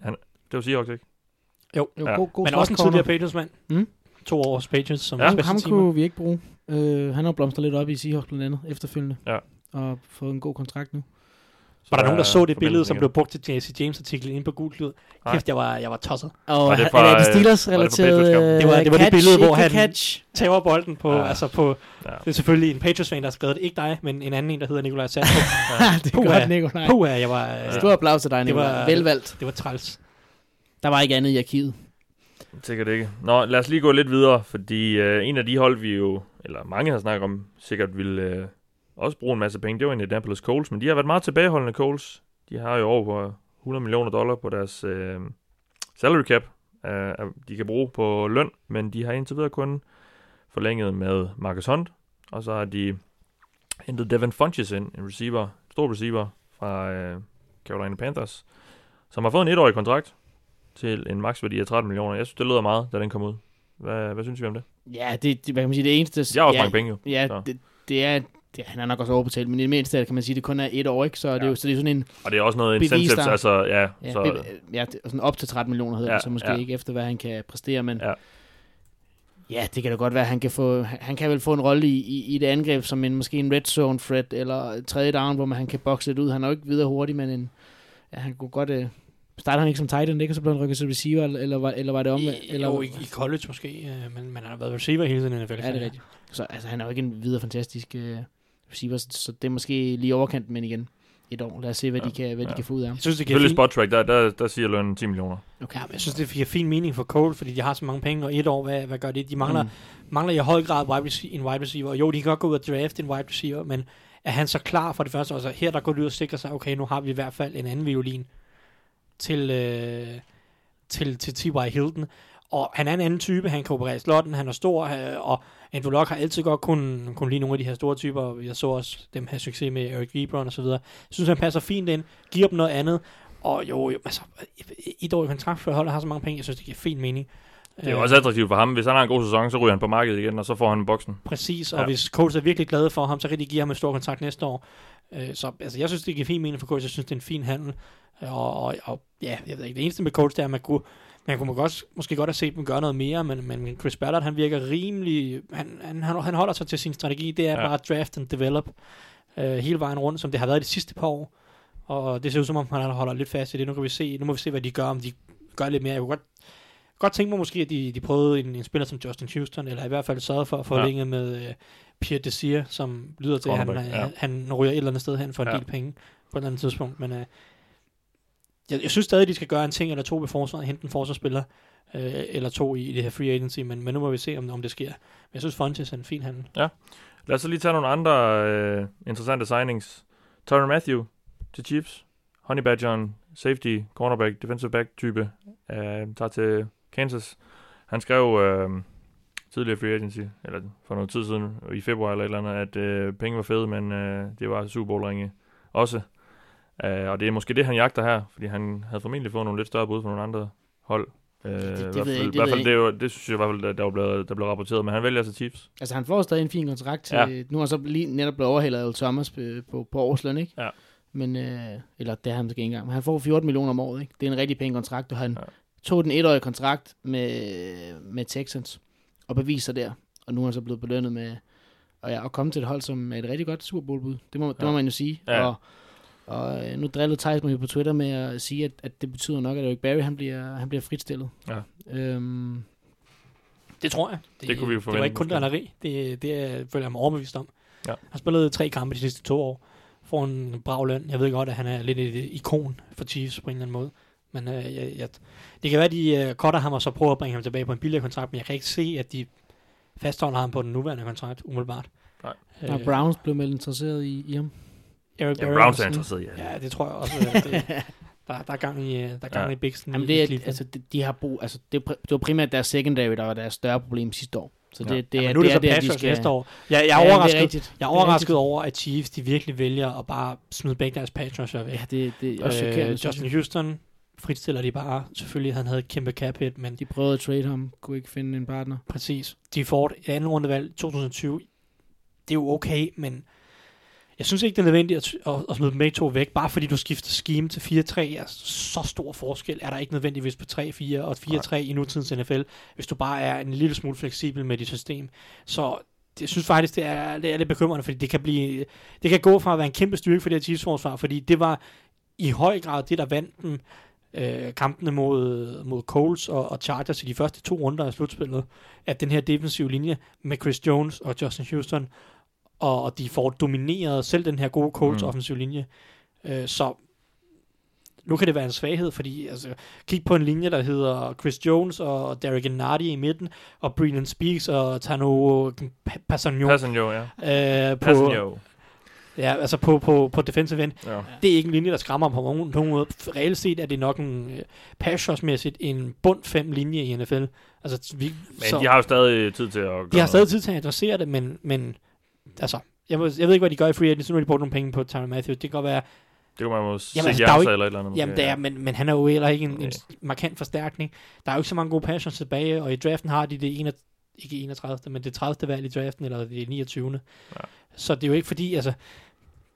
Han, det var Seahawks, ikke? Jo, Jo, Ja. god, god men også en tidligere Patriots-mand. Mm. To års Patriots som Ja. Ham, kunne vi ikke bruge. Øh, han har blomstret lidt op i Seahawks blandt andet efterfølgende. Ja. Og fået en god kontrakt nu. Var der nogen, der så det billede, som blev brugt til Jesse James-artiklen inde på Gult Lyd? Kæft, jeg var, jeg var tosset. Og Var det er fra, det øh, Steelers var det relateret Patriots-kampen? øh, Det var- det var det catch, billede, hvor han- catch. Tager bolden på, Ja. ja. altså på, Ja. det er selvfølgelig en Patriots-fan, der har skrevet det. Ikke dig, men en anden en, der hedder Nikolaj Sand. det er Puha. godt, Nikolaj. Puh, jeg var, øh, Stor applaus til dig, Det Nikolaj. var- Velvalgt. det var træls. Der var ikke andet i arkivet. Sikkert ikke. Nå, lad os lige gå lidt videre, fordi øh, en af de hold, vi jo, eller mange har snakket om, sikkert vil øh, også bruge en masse penge, det var Indianapolis Colts, men de har været meget tilbageholdende Colts. De har jo over 100 millioner dollar på deres øh, salary cap, øh, øh, de kan bruge på løn, men de har indtil videre kun forlænget med Marcus Hunt, og så har de hentet Devin Funches ind, en receiver, stor receiver fra øh, Carolina Panthers, som har fået en etårig kontrakt til en maksværdi af 13 millioner. Jeg synes, det lyder meget, da den kom ud. Hvad, hvad synes vi om det? Ja, det, det, hvad kan man sige, det eneste... Jeg har også ja, mange penge jo. Ja, så. det, det er... Det, han er nok også overbetalt, men i det mindste kan man sige, at det kun er et år, ikke? Så, ja. det, er jo, så det er sådan en... Og det er også noget Bevis incentives, altså ja, Ja, så, så, ja sådan op til 13 millioner hedder Ja, det, så måske ja. ikke efter, hvad han kan præstere, men... Ja. Ja, det kan da godt være, han kan, få, han kan vel få en rolle i, i, i det angreb, som en, måske en red zone threat, eller tredje down, hvor man, han kan bokse lidt ud. Han er jo ikke videre hurtig, men en, ja, han kunne godt... Øh, starter han ikke som tight end, ikke? Og så blev han rykket til receiver, eller, eller, var, eller var det omvendt? I, Eller, jo, i, i college måske, men, men han har været receiver hele tiden i NFL. Ja, det er rigtigt. Så altså, han er jo ikke en videre fantastisk øh, receiver, så, det er måske lige overkant, men igen, et år. Lad os se, hvad, Ja, de, kan, hvad ja. de kan få ud af ham. Jeg synes, det giver spot track, der, der, der siger lønnen 10 millioner. Okay. ja, men jeg synes, det giver fin mening for Cole, fordi de har så mange penge, og et år, hvad, hvad gør det? De mangler, Mm. mangler i høj grad wide receiver, en wide receiver. Jo, de kan godt gå ud og draft en wide receiver, men er han så klar for det første? Altså, her der går de ud og sikrer sig, okay, nu har vi i hvert fald en anden violin til, øh, til, til T.Y. Hilton. Og han er en anden type, han kan operere i slotten, han er stor, øh, og Andrew Luck har altid godt kun, kun lide nogle af de her store typer. Jeg så også dem have succes med Eric Ebron og så videre. Jeg synes, han passer fint ind, giver dem noget andet, og jo, jo altså, et år i kontrakt for holdet har så mange penge, jeg synes, det giver fin mening. Det er jo også attraktivt for ham. Hvis han har en god sæson, så ryger han på markedet igen, og så får han boksen. Præcis, og Ja. hvis Colts er virkelig glade for ham, så kan de give ham en stor kontrakt næste år. Øh, så altså, jeg synes, det giver fin mening for Colts. Jeg synes, det er en fin handel. Og, og, og ja, jeg ved ikke, det eneste med Colts, det er, at man kunne, man kunne godt, måske godt have set dem gøre noget mere, men, men Chris Ballard, han virker rimelig, han, han, han holder sig til sin strategi, det er Ja. ja. bare draft and develop øh, hele vejen rundt, som det har været de sidste par år. Og det ser ud som om, han holder lidt fast i det. Nu kan vi se, nu må vi se, hvad de gør, om de gør lidt mere. Jeg kunne godt, godt tænke mig måske, at de, de prøvede en, en spiller som Justin Houston, eller i hvert fald sørgede for at forlænge ja. med øh, Pierre Desir, som lyder til, at han, Cornerback, ja. ja. han ryger et eller andet sted hen for en Ja. ja. del penge på et eller andet tidspunkt. Men øh, jeg, jeg synes stadig, de skal gøre en ting eller to ved forsvaret, hente en forsvarsspiller, øh, eller to i, i det her free agency, men, men nu må vi se, om, om det sker. Men jeg synes, Fontes er en fin handel. Lad os så lige tage nogle andre øh, interessante signings. Tyron Matthew til Chiefs. Honey Badger, safety, cornerback, defensive back type, øh, tager til Kansas. Han skrev øh, tidligere free agency, eller for noget tid siden, i februar eller et eller andet, at øh, penge var fede, men øh, det var Super Bowl ringe også. Øh, og det er måske det, han jagter her, fordi han havde formentlig fået nogle lidt større bud fra nogle andre hold. Øh, det i ved hvert jeg fald, ikke, i det hvert fald det, er jo, det synes jeg i hvert fald, der, der, blevet, der blev rapporteret, men han vælger altså Chiefs. Altså, han får stadig en fin kontrakt til... Ja. Nu har så lige netop blevet overhældet af Thomas på, på, på årsløn, ikke? Ja. Men, øh, eller det har han måske ikke engang. Men han får 14 millioner om året, ikke? Det er en rigtig pæn kontrakt, og han ja. tog den etårige kontrakt med, med Texans og beviser der. Og nu er han så blevet belønnet med og, ja, at komme til et hold, som er et rigtig godt Super Bowl-bud. Det må, det Ja. må man jo sige. Ja. Og, og øh, nu drillede Thijs mig jo på Twitter med at sige, at, at det betyder nok, at Eric Barry han bliver, han bliver fritstillet. Ja. Øhm, Det tror jeg. Det kunne vi jo Det var forvente, ikke kun drilleri. Det, det er, føler jeg mig overbevist om. Ja. Han har spillet tre kampe de sidste to år. Får en brav løn. Jeg ved godt, at han er lidt et ikon for Chiefs på en eller anden måde. Men øh, jeg, jeg, det kan være, at de øh, cutter ham og så prøver at bringe ham tilbage på en billigere kontrakt, men jeg kan ikke se, at de fastholder ham på den nuværende kontrakt, umiddelbart. Nej. Og Browns blev meldt interesseret i, i ham. Eric Ja, Browns er interesseret i ja. Ja, det tror jeg også. at det, der, der er gang i, øh, der er gang Ja. i Bixen. Jamen det, er, altså, de, de har brug, altså, det, er det var primært deres secondary, der var deres større problem sidste år. Så det, Ja. det, det, ja, er, nu er det, så det, er, Packers næste år. Jeg, jeg Ja, er det er overrasket, rigtigt. jeg er Det er overrasket rigtigt. over, at Chiefs de virkelig vælger at bare smide begge deres rusher væk. Ja, det, det er også. Øh, Justin. Houston fritstiller de bare. Selvfølgelig, han havde et kæmpe cap hit, men De prøvede at trade ham, kunne ikke finde en partner. præcis. De får et anden rundevalg 2020. Det er jo okay, men jeg synes ikke, det er nødvendigt at, at, at smide dem begge to væk, bare fordi du skifter scheme til 4-3. Er så stor forskel er der ikke nødvendigvis på 3-4 og 4-3 i nutidens NFL, hvis du bare er en lille smule fleksibel med dit system. Så jeg synes faktisk, det er, det er lidt bekymrende, fordi det kan, blive, det kan gå fra at være en kæmpe styrke for det her Chiefs-forsvar, fordi det var i høj grad det, der vandt dem øh, kampene mod, mod Coles og, og Chargers i de første to runder af slutspillet, at den her defensive linje med Chris Jones og Justin Houston, og, og de får domineret selv den her gode Coles Mm. offensive linje. Øh, så nu kan det være en svaghed, fordi altså, kig på en linje, der hedder Chris Jones og Derek Ennardi i midten, og Brennan Speaks og Tano Passagnon Passen jo, ja. øh, på, Passen jo. Ja, altså på, på, på defensive end. Ja. Det er ikke en linje, der skræmmer på nogen, nogen måde. Reelt set er det nok en øh, pass rush-mæssigt en bund fem linje i NFL. Altså, vi, Men de har jo stadig tid til at gøre de har stadig tid til at adressere det, men, men altså, jeg, må, jeg ved ikke, hvad de gør i free agency. Nu har de brugt nogle penge på Tyron Matthews. Det kan godt være, Det kunne man jo se Jamen, altså, der er ikke- eller et eller andet. jamen det er, men, men han er jo heller ikke en, en markant forstærkning. Der er jo ikke så mange gode pass rush tilbage, og i draften har de det ene, ikke 31. men det 30. valg i draften, eller det 29. Ja. Så det er jo ikke fordi, altså,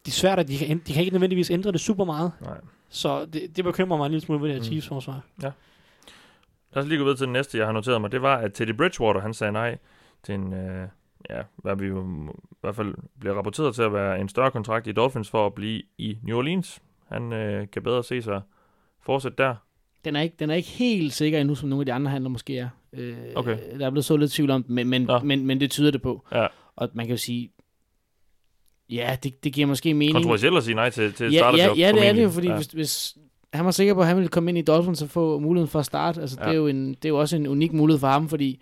det er svært, at de kan, de kan ikke nødvendigvis ændre det super meget. Nej. Så det, det bekymrer mig en lille smule ved det her Mm. Chiefs forsvar. Lad os lige gå videre til den næste, jeg har noteret mig. Det var, at Teddy Bridgewater, han sagde nej til en, øh, ja, hvad vi jo i hvert fald bliver rapporteret til at være en større kontrakt i Dolphins for at blive i New Orleans. Han øh, kan bedre se sig fortsætte der. Den er, ikke, den er ikke helt sikker endnu, som nogle af de andre handler måske er. Øh, Okay. Der er blevet så lidt tvivl om men, men, Nå. men, men det tyder det på. Ja. Og man kan jo sige, ja, det, det giver måske mening. Kontroversielt at sige nej til, til ja, ja, starterjob. ja, det er det jo, fordi ja. hvis, hvis han var sikker på, at han ville komme ind i Dolphins og få muligheden for at starte, altså ja. det, er jo en, det er jo også en unik mulighed for ham, fordi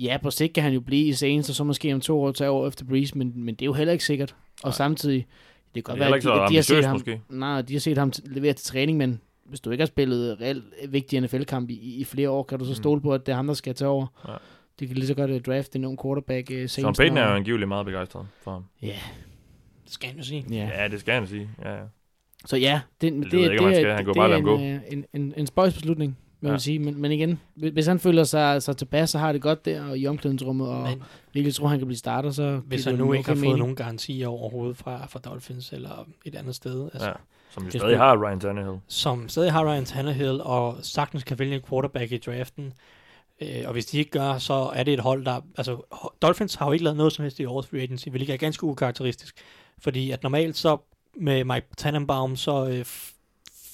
ja, på sigt kan han jo blive i Saints, og så måske om to år tage over efter Breeze, men, men det er jo heller ikke sikkert. Og Nej. samtidig, det kan Det godt være, at ikke så de, de har set ham, måske. nej, de har set ham levere til træning, men hvis du ikke har spillet reelt vigtig NFL-kamp i, i flere år, kan du så Mm. stole på, at det er ham, der skal tage over. Ja. De kan lige så godt uh, drafte en ung quarterback. Uh, Sean Payton er jo angiveligt meget begejstret for ham. Ja, Det skal han jo sige. ja. Ja, det skal han sige. Ja, ja. Så ja, det, det, Det jeg ikke, han skal. Han kunne bare lade en, øh, en, en, en spøjs beslutning, vil Ja. ja. sige. Men, men igen, hvis han føler sig, sig tilpas, så har det godt der og i omklædningsrummet, og Men virkelig tror, han kan blive starter, så hvis han det nu en ikke har fået mening. nogen garantier overhovedet fra, fra Dolphins eller et andet sted, altså, Ja. Som jo Det stadig har Ryan Tannehill. som stadig har Ryan Tannehill og sagtens kan vælge en quarterback i draften. Øh, og hvis de ikke gør, så er det et hold, der... Altså, Dolphins har jo ikke lavet noget som helst i årets free agency, hvilket er ganske ukarakteristisk. Fordi at normalt så med Mike Tannenbaum, så øh,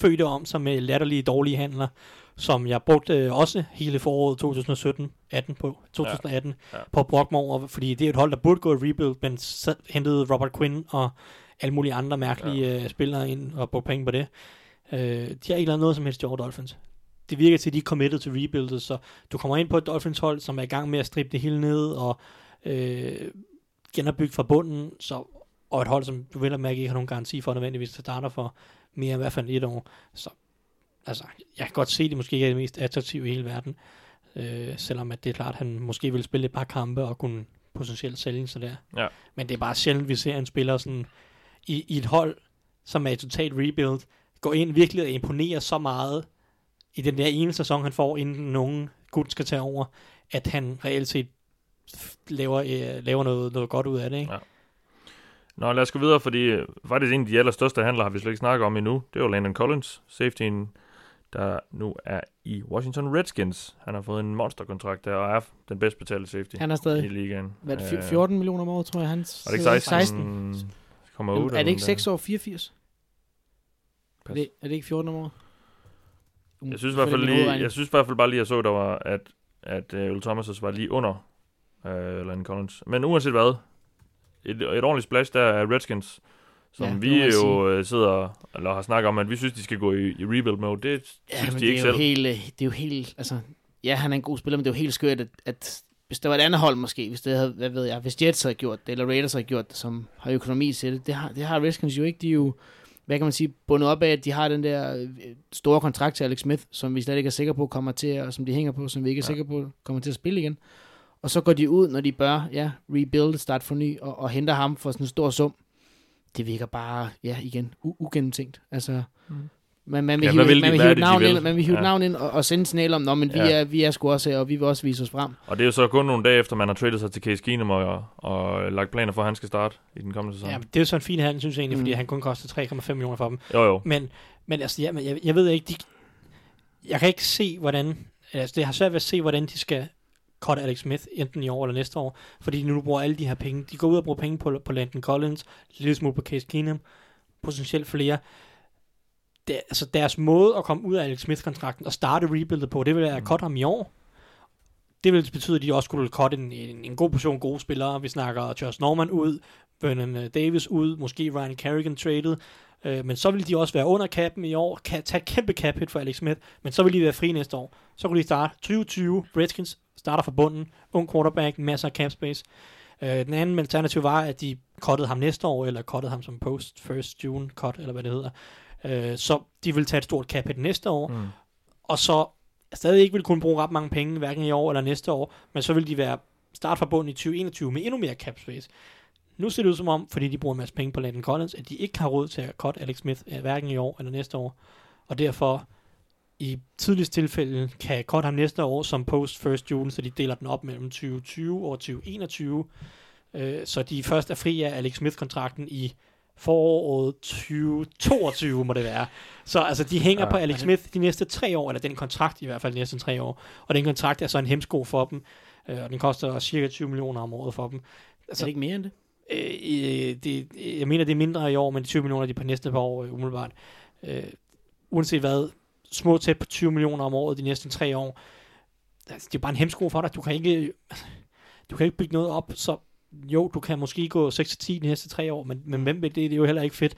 fødte om sig med latterlige dårlige handler, som jeg brugte øh, også hele foråret 2017 18 på, 2018 Ja. ja. på over, fordi det er et hold, der burde gå i rebuild, men så hentede Robert Quinn og alle mulige andre mærkelige ja. øh, spillere ind og brugte penge på det. Øh, de har ikke lavet noget som helst i år, Dolphins. Det virker til, at de er committed til rebuildet, så du kommer ind på et Dolphins hold, som er i gang med at strippe det hele ned og øh, genopbygge fra bunden, så, og et hold, som du vel og mærke ikke har nogen garanti for, nødvendigvis starter for mere end i hvert fald et år. Så altså, jeg kan godt se, at det måske ikke er det mest attraktive i hele verden, øh, selvom at det er klart, at han måske vil spille et par kampe og kunne potentielt sælge sig der. Ja. Men det er bare sjældent, vi ser en spiller sådan i, i et hold, som er i totalt rebuild, gå ind virkelig og imponere så meget i den der ene sæson, han får, inden nogen gut skal tage over, at han reelt set laver, øh, laver noget, noget godt ud af det. Ikke? Ja. Nå, lad os gå videre, fordi øh, faktisk en af de allerstørste handler har vi slet ikke snakket om endnu. Det er jo Landon Collins, safetyen, der nu er i Washington Redskins. Han har fået en monsterkontrakt der, og er den bedst betalte safety Han er i stadig, ligaen. hvad er det, Øh, fj- 14 millioner om året, tror jeg, han Var det ikke 16? 16. 16,8 Er det ikke 6 6 år 84? Er det, er det ikke 14 om året? Jeg synes i hvert fald lige, jeg synes i hvert fald bare lige, jeg så, der var, at, at uh, Earl Thomas var lige under uh, Landon Collins. Men uanset hvad, et, et ordentligt splash der af Redskins, som Ja, vi jo uh, sidder, eller har snakket om, at vi synes, de skal gå i, i rebuild mode. Det Ja, synes de det ikke er jo selv. helt, øh, det er jo helt, altså, ja, han er en god spiller, men det er jo helt skørt, at, at hvis der var et andet hold måske, hvis det havde, hvad ved jeg, hvis Jets havde gjort det, eller Raiders havde gjort det, som har økonomi til det, det har, det har Redskins jo ikke. De er jo, hvad kan man sige, bundet op af, at de har den der øh, store kontrakt til Alex Smith, som vi slet ikke er sikre på kommer til, og som de hænger på, som vi ikke er ja. sikre på kommer til at spille igen. Og så går de ud, når de bør, ja, rebuild, start for ny, og, og henter ham for sådan en stor sum. Det virker bare, ja, igen, u- ugennemtænkt. Altså, mm. Man, man vil Ja, hive, vil de? man vil hive det, de navn vil? ind, man vil hive Ja. navn ind og, og sende en signal om, Nå, men vi, Ja. er, vi er sgu også her, og vi vil også vise os frem. Og det er jo så kun nogle dage efter, man har tradet sig til Case Keenum og, og lagt planer for, at han skal starte i den kommende sæson. Ja, men det er jo sådan en fin handel, synes jeg egentlig, Mm. fordi han kun koster 3,5 millioner for dem. Jo, jo. Men, men altså, ja, men jeg, jeg ved ikke, de, jeg kan ikke se, hvordan, altså det har svært ved at se, hvordan de skal cutte Alex Smith, enten i år eller næste år, fordi de nu bruger alle de her penge. De går ud og bruger penge på, på Landon Collins, en lille smule på Case Keenum, potentielt flere. Det, altså deres måde at komme ud af Alex Smith-kontrakten og starte rebuildet på, det vil være at cutte ham i år. Det vil betyde, at de også skulle cutte en, en, en god portion gode spillere. Vi snakker Josh Norman ud, Vernon øh, Davis ud, måske Ryan Kerrigan traded, Øh, men så vil de også være under capen i år, kan tage et kæmpe cap hit for Alex Smith, men så vil de være fri næste år. Så kunne de starte 2020, Redskins starter fra bunden, ung quarterback, masser af cap space. Øh, den anden alternativ var, at de cuttede ham næste år, eller cuttede ham som post first June cut, eller hvad det hedder. Øh, så de vil tage et stort cap hit næste år, Mm. og så stadig ikke vil kunne bruge ret mange penge, hverken i år eller næste år, men så vil de være start fra bunden i 2021 med endnu mere cap space. Nu ser det ud som om, fordi de bruger en masse penge på Landon Collins, at de ikke har råd til at cut Alex Smith, øh, hverken i år eller næste år. Og derfor i tidligst tilfælde kan cut ham næste år som post first June, så de deler den op mellem 2020 og 2021. Øh, så de først er fri af Alex Smith-kontrakten i foråret 2022, må det være. Så altså, de hænger Ja. på Alex Smith de næste tre år, eller den kontrakt i hvert fald de næste tre år. Og den kontrakt er så en hemsko for dem, øh, og den koster cirka 20 millioner om året for dem. Altså, er det ikke mere end det? Øh, det, jeg mener, det er mindre i år, men de 20 millioner de er på næste par år, øh, umiddelbart. Øh, uanset hvad, små tæt på 20 millioner om året de næste tre år. Altså, det er bare en hemsko for dig. Du kan ikke, du kan ikke bygge noget op, så jo, du kan måske gå 6-10 de næste tre år, men, men hvem vil det? Det er jo heller ikke fedt.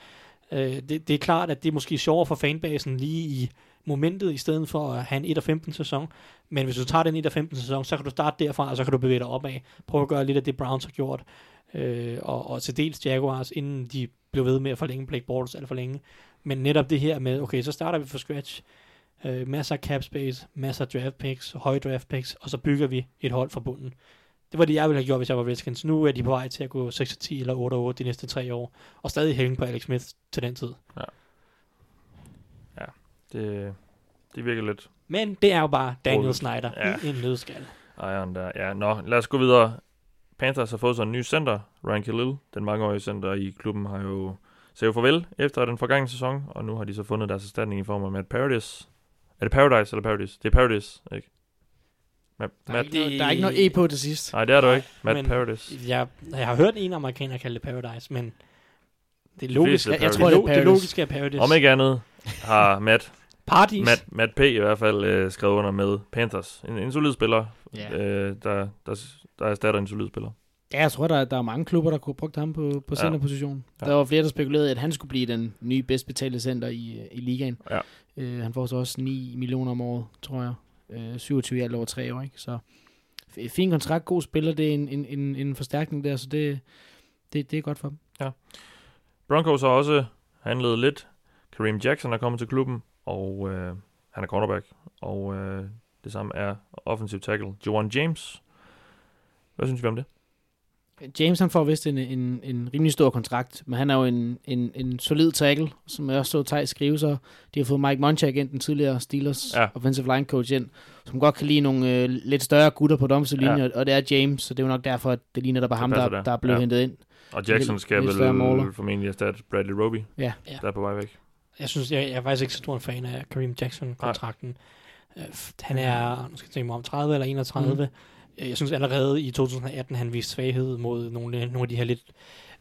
Øh, det, det er klart, at det er måske sjovere for fanbasen lige i momentet, i stedet for at have en 1-15 sæson. Men hvis du tager den 1-15 sæson, så kan du starte derfra, og så kan du bevæge dig opad. Prøv at gøre lidt af det, Browns har gjort øh, og, og til dels Jaguars, inden de blev ved med at forlænge Blake Bortles alt for længe. Men netop det her med, okay, så starter vi fra scratch, øh, masser af cap space, masser af draft picks, høje draft picks, og så bygger vi et hold fra bunden. Det var det, jeg ville have gjort, hvis jeg var Redskins. Nu er de på vej til at gå 6-10 eller 8-8 de næste tre år, og stadig hænge på Alex Smith til den tid. Det, det virker lidt Men det er jo bare Daniel Roligt. Snyder Ja. ja. i en nødskal. ejeren der. Ja, nå, lad os gå videre. Panthers har fået sig en ny center. Ryan Khalil, den mangeårige center i klubben, har jo sagt farvel efter den forgangne sæson, og nu har de så fundet deres erstatning i form af Matt Paradis. Er det Paradise eller Paradis? Det er Paradis, ikke? Matt, Der er, Matt, ikke noget, der er ikke noget E på til sidst. nej, det er du ikke. Matt men- Paradis. Jeg, jeg har hørt en amerikaner kalde det Paradise, men det er logisk. Jeg, jeg Paradise. tror, det, Det er det, Paradise. logiske er Paradise. Om ikke andet har Matt, Paradis. Matt, Matt P. i hvert fald øh, skrevet under med Panthers. En, en solid spiller, Ja. øh, der, der, der erstatter en solid spiller. Ja, jeg tror, der, der er mange klubber, der kunne have brugt ham på, på Ja. centerpositionen. Ja. Ja. Der var flere, der spekulerede, at han skulle blive den nye bedst betalte center i, i ligaen. Ja. Øh, han får så også 9 millioner om året, tror jeg. Øh, 27 i alt over tre år, ikke? Så fin kontrakt, god spiller, det er en, en, en, en forstærkning der, så det, det, det er godt for dem. Ja. Broncos har også handlet lidt. Kareem Jackson er kommet til klubben, og øh, han er cornerback. Og øh, det samme er offensive tackle Joan James. Hvad synes vi om det? James han får vist en, en, en rimelig stor kontrakt, men han er jo en, en, en solid tackle, som jeg også så Thijs skrive, så de har fået Mike Munchak ind, den tidligere Steelers Ja. offensive line coach ind, som godt kan lide nogle øh, lidt større gutter på domslinje, Ja. og det er James, så det er jo nok derfor, at det ligner, der var Det ham, der, der. der er blevet Ja. hentet ind. Og Jackson skal vel formentlig erstatte Bradley Roby, Ja. Ja. der er på vej væk. Jeg synes, jeg, jeg er faktisk ikke så stor en fan af Kareem Jackson-kontrakten. Øh, Han er, nu skal jeg tænke mig om 30 eller 31. Mm. Jeg synes allerede i 2018, han viste svaghed mod nogle, nogle af de her lidt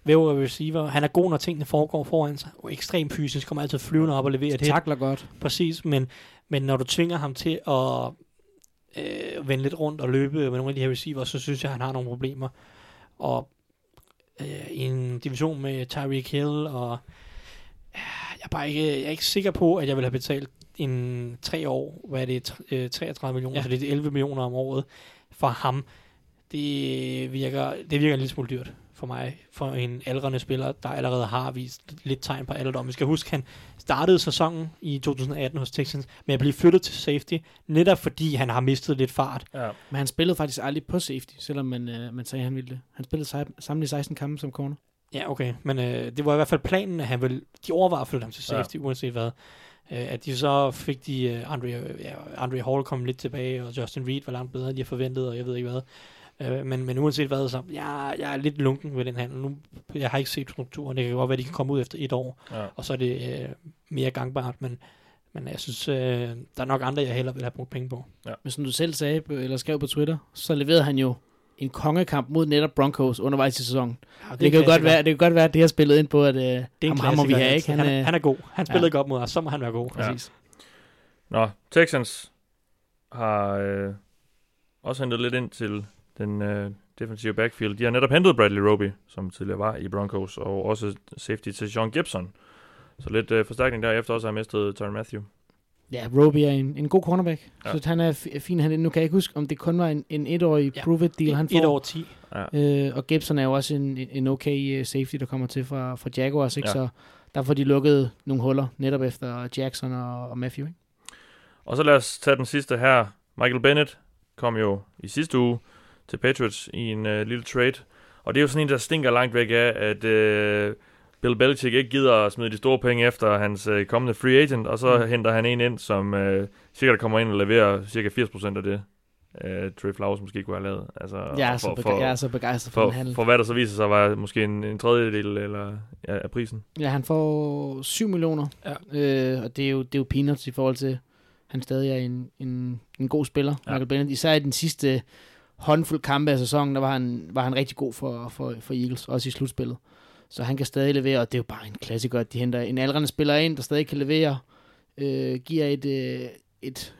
vævre receiver. Han er god, når tingene foregår foran sig. Og ekstremt fysisk, kommer altid flyvende op og leverer et hit. Takler godt. Præcis, men, men når du tvinger ham til at øh, vende lidt rundt og løbe med nogle af de her receiver, så synes jeg, han har nogle problemer. Og øh, i en division med Tyreek Hill, og øh, jeg er bare ikke, jeg er ikke sikker på, at jeg vil have betalt en tre år, hvad er det, tr- øh, 33 millioner. Ja. så det er 11 millioner om året for ham. det virker, det virker en lille smule dyrt for mig, for en aldrende spiller, der allerede har vist lidt tegn på alderdom. Vi skal huske, han startede sæsonen i 2018 hos Texans med at blive flyttet til safety, netop fordi han har mistet lidt fart. Ja. Men han spillede faktisk aldrig på safety, selvom man, øh, man sagde, at han ville det. Han spillede sej- samlet 16 kampe som corner. Ja, okay, men øh, det var i hvert fald planen, at han ville, de overvejede at flytte ham til safety, ja. uanset hvad. Øh, at de så fik de, øh, Andre, ja, Andre Hall kom lidt tilbage, og Justin Reed var langt bedre, end de havde forventet, og jeg ved ikke hvad. Øh, men, men uanset hvad, så jeg, jeg er lidt lunken ved den handel. Nu, jeg har ikke set strukturen. Det kan godt være, at de kan komme ud efter et år, Ja. og så er det øh, mere gangbart, men, men jeg synes, øh, der er nok andre, jeg hellere vil have brugt penge på. Men som du selv sagde, eller skrev på Twitter, så leverede han jo en kongekamp mod netop Broncos undervejs i sæsonen. Ja, Det, det kan jo godt være, det kan godt være, at det har spillet ind på, at øh, det er ham, ham må vi have, ikke? Han, han, øh, han er god. Han spillede ja. godt mod os, så må han være god. Ja. præcis. Nå, Texans har øh, også hentet lidt ind til den øh, defensive backfield. De har netop hentet Bradley Roby, som tidligere var i Broncos, og også safety til Sean Gibson. Så lidt øh, forstærkning der, efter også have mistet Tyron Matthew. Ja, Roby er en, en god cornerback, Ja. ja. så han er f- fin. Han, nu kan jeg ikke huske, om det kun var en, en etårig Ja. prove-it deal, han får. Et år 10. Øh, og Gibson er jo også en, en okay øh, safety, der kommer til fra, fra Jaguars, ikke? Ja. så der får de lukket nogle huller, netop efter Jackson og, og Matthew. Ikke? Og så lad os tage den sidste her. Michael Bennett kom jo i sidste uge til Patriots i en øh, lille trade. Og det er jo sådan en, der stinker langt væk af, at øh, Bill Belichick ikke gider at smide de store penge efter hans øh, kommende free agent, og så mm. Henter han en ind, som øh, sikkert kommer ind og leverer cirka 80% af det, øh, Trey Flowers måske kunne have lavet. Altså, Jeg er, for, så for, jeg er så begejstret for, for, den handel. for hvad der så viser sig var måske en, en tredjedel eller, ja, af prisen. Ja, han får 7 millioner, Ja. øh, og det er, jo, det er jo peanuts i forhold til, han stadig er en, en, en god spiller, Ja. Michael Bennett. Især i den sidste håndfuld kampe af sæsonen, der var han, var han rigtig god for, for, for Eagles, også i slutspillet. Så han kan stadig levere, og det er jo bare en klassiker, at de henter en aldrende spiller ind, der stadig kan levere, øh, giver et, øh, et,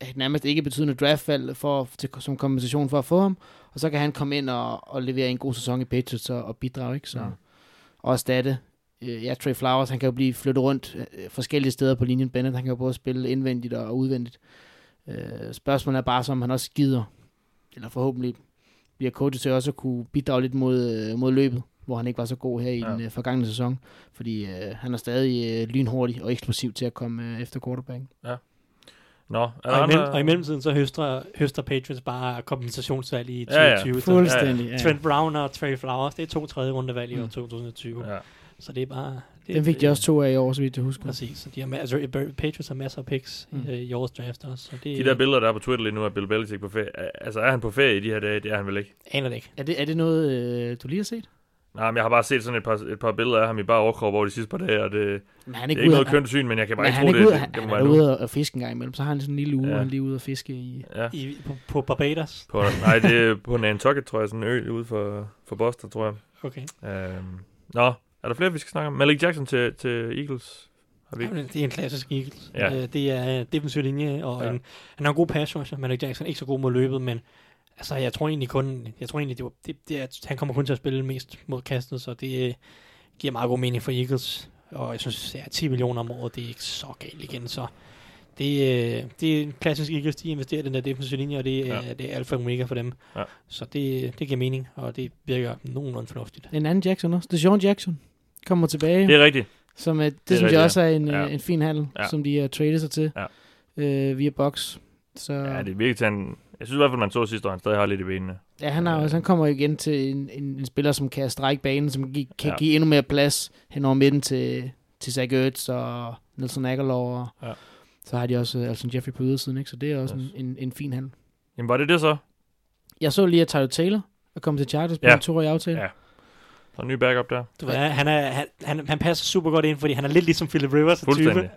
et nærmest ikke betydende draftvalg for, til, som kompensation for at få ham, og så kan han komme ind og, og levere en god sæson i Patriots og, og bidrage, ikke? Så, Mm. og erstatte øh, ja, Trey Flowers, han kan jo blive flyttet rundt øh, forskellige steder på linjen. Bennett, han kan jo både spille indvendigt og udvendigt. Øh, spørgsmålet er bare, så om han også gider, eller forhåbentlig bliver coachet til også at kunne bidrage lidt mod, øh, mod løbet, hvor han ikke var så god her i Ja. den øh, forgangne sæson. Fordi øh, han er stadig øh, lynhurtig og eksplosiv til at komme øh, efter quarterbacken. Nå, er der Og, i mellem, og i mellemtiden så høster, høster Patriots bare kompensationsvalg i Ja, ja. 2020. Så Fuldstændig. Ja, Trent Brown og Trey Flowers, det er to tredje rundevalg i år Mm. 2020. Ja. Så det er bare... Det, Den fik de også to af i år, så vidt jeg husker. Præcis, så de har, altså, Patriots har masser af picks mm. I, i årets draft også. Så det De der billeder, der er på Twitter lige nu af Bill Belichick på ferie. Altså, er han på ferie i de her dage? Det er han vel ikke. aner det ikke. Er det, er det noget, øh, du lige har set? Nej, men jeg har bare set sådan et par, et par billeder af ham i bare overkrop over de sidste par dage, og det, Men han er det ikke er ikke noget han, kønt syn, men jeg kan bare ikke han tro er det. ikke ude, det, han, det han må er ude og fiske en gang imellem. Så har han sådan en lille uge, Ja. han lige ude og fiske i... Ja. I, på, på Barbados. På, nej, det er på Nantucket, tror jeg, sådan en ø ude for, for Boston, tror jeg. Okay. Øhm, nå, er der flere, vi skal snakke om? Malik Jackson til, til Eagles? Har vi ikke? Jamen, det er en klassisk Eagles. Ja. Øh, det er defensiv linje, og Ja. en, han har en god pass rusher. Malik Jackson er ikke så god mod løbet, men altså, jeg tror egentlig kun, jeg tror egentlig, det, var, det, det er, han kommer kun til at spille mest mod kastet, så det øh, giver meget god mening for Eagles. Og jeg synes, ja, 10 millioner om året, det er ikke så galt igen, så det, øh, det er en klassisk Eagles, de investerer i den der defensive linje, og det, er, Ja. det er alfa og omega for dem. Ja. Så det, det giver mening, og det virker nogenlunde fornuftigt. En anden Jackson også. Deshaun Jackson kommer tilbage. Det er rigtigt. Som, øh, det, er det synes rigtigt, jeg også er en, ja. ja. en fin handel, Ja. som de har tradet sig til Ja. øh, via box. Så, Ja, det virker til, han, jeg synes i hvert fald, man så sidste år, han stadig har lidt i benene. ja, han, har, også, han kommer igen til en, en, en spiller, som kan strække banen, som gi- kan Ja. give endnu mere plads hen over midten til, til Zach Ertz og Nelson Aguilar. Og Ja. Så har de også øh, Alton Jeffrey på ydersiden, ikke? så det er også Yes. en, en, en fin handel. Jamen, var det det så? Jeg så lige, at Tyler Taylor er kommet til Chargers på Ja. en toårig aftale. Ja. Så en ny backup der. Du ved, han, er, han, han, han passer super godt ind, fordi han er lidt ligesom Philip Rivers type.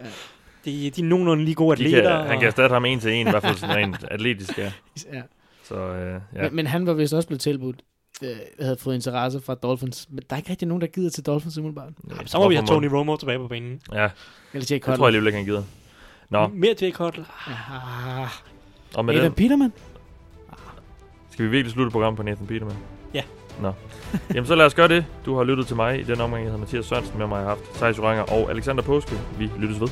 De, de er nogenlunde lige gode De atleter. kan, han kan erstatte ham en til en, i hvert fald sådan rent atletisk, ja. Ja. Så øh, ja. Men, men han var vist også blevet tilbudt, øh, havde fået interesse fra Dolphins. Men der er ikke rigtig nogen, der gider til Dolphins umiddelbart. Jamen, så må vi have Tony Romo tilbage på banen. Ja, Eller Jake det Cutler. tror jeg alligevel ikke, han gider. Nå, Mere Jake Cutler. Ah, og med Nathan den, Peterman? skal vi virkelig slutte programmet på Nathan Peterman? Ja. Nå. Jamen så lad os gøre det. Du har lyttet til mig i den omgang, jeg hedder Mathias Sørensen. Med mig har jeg haft Thijs Oranger og Alexander Påske. Vi lyttes ved.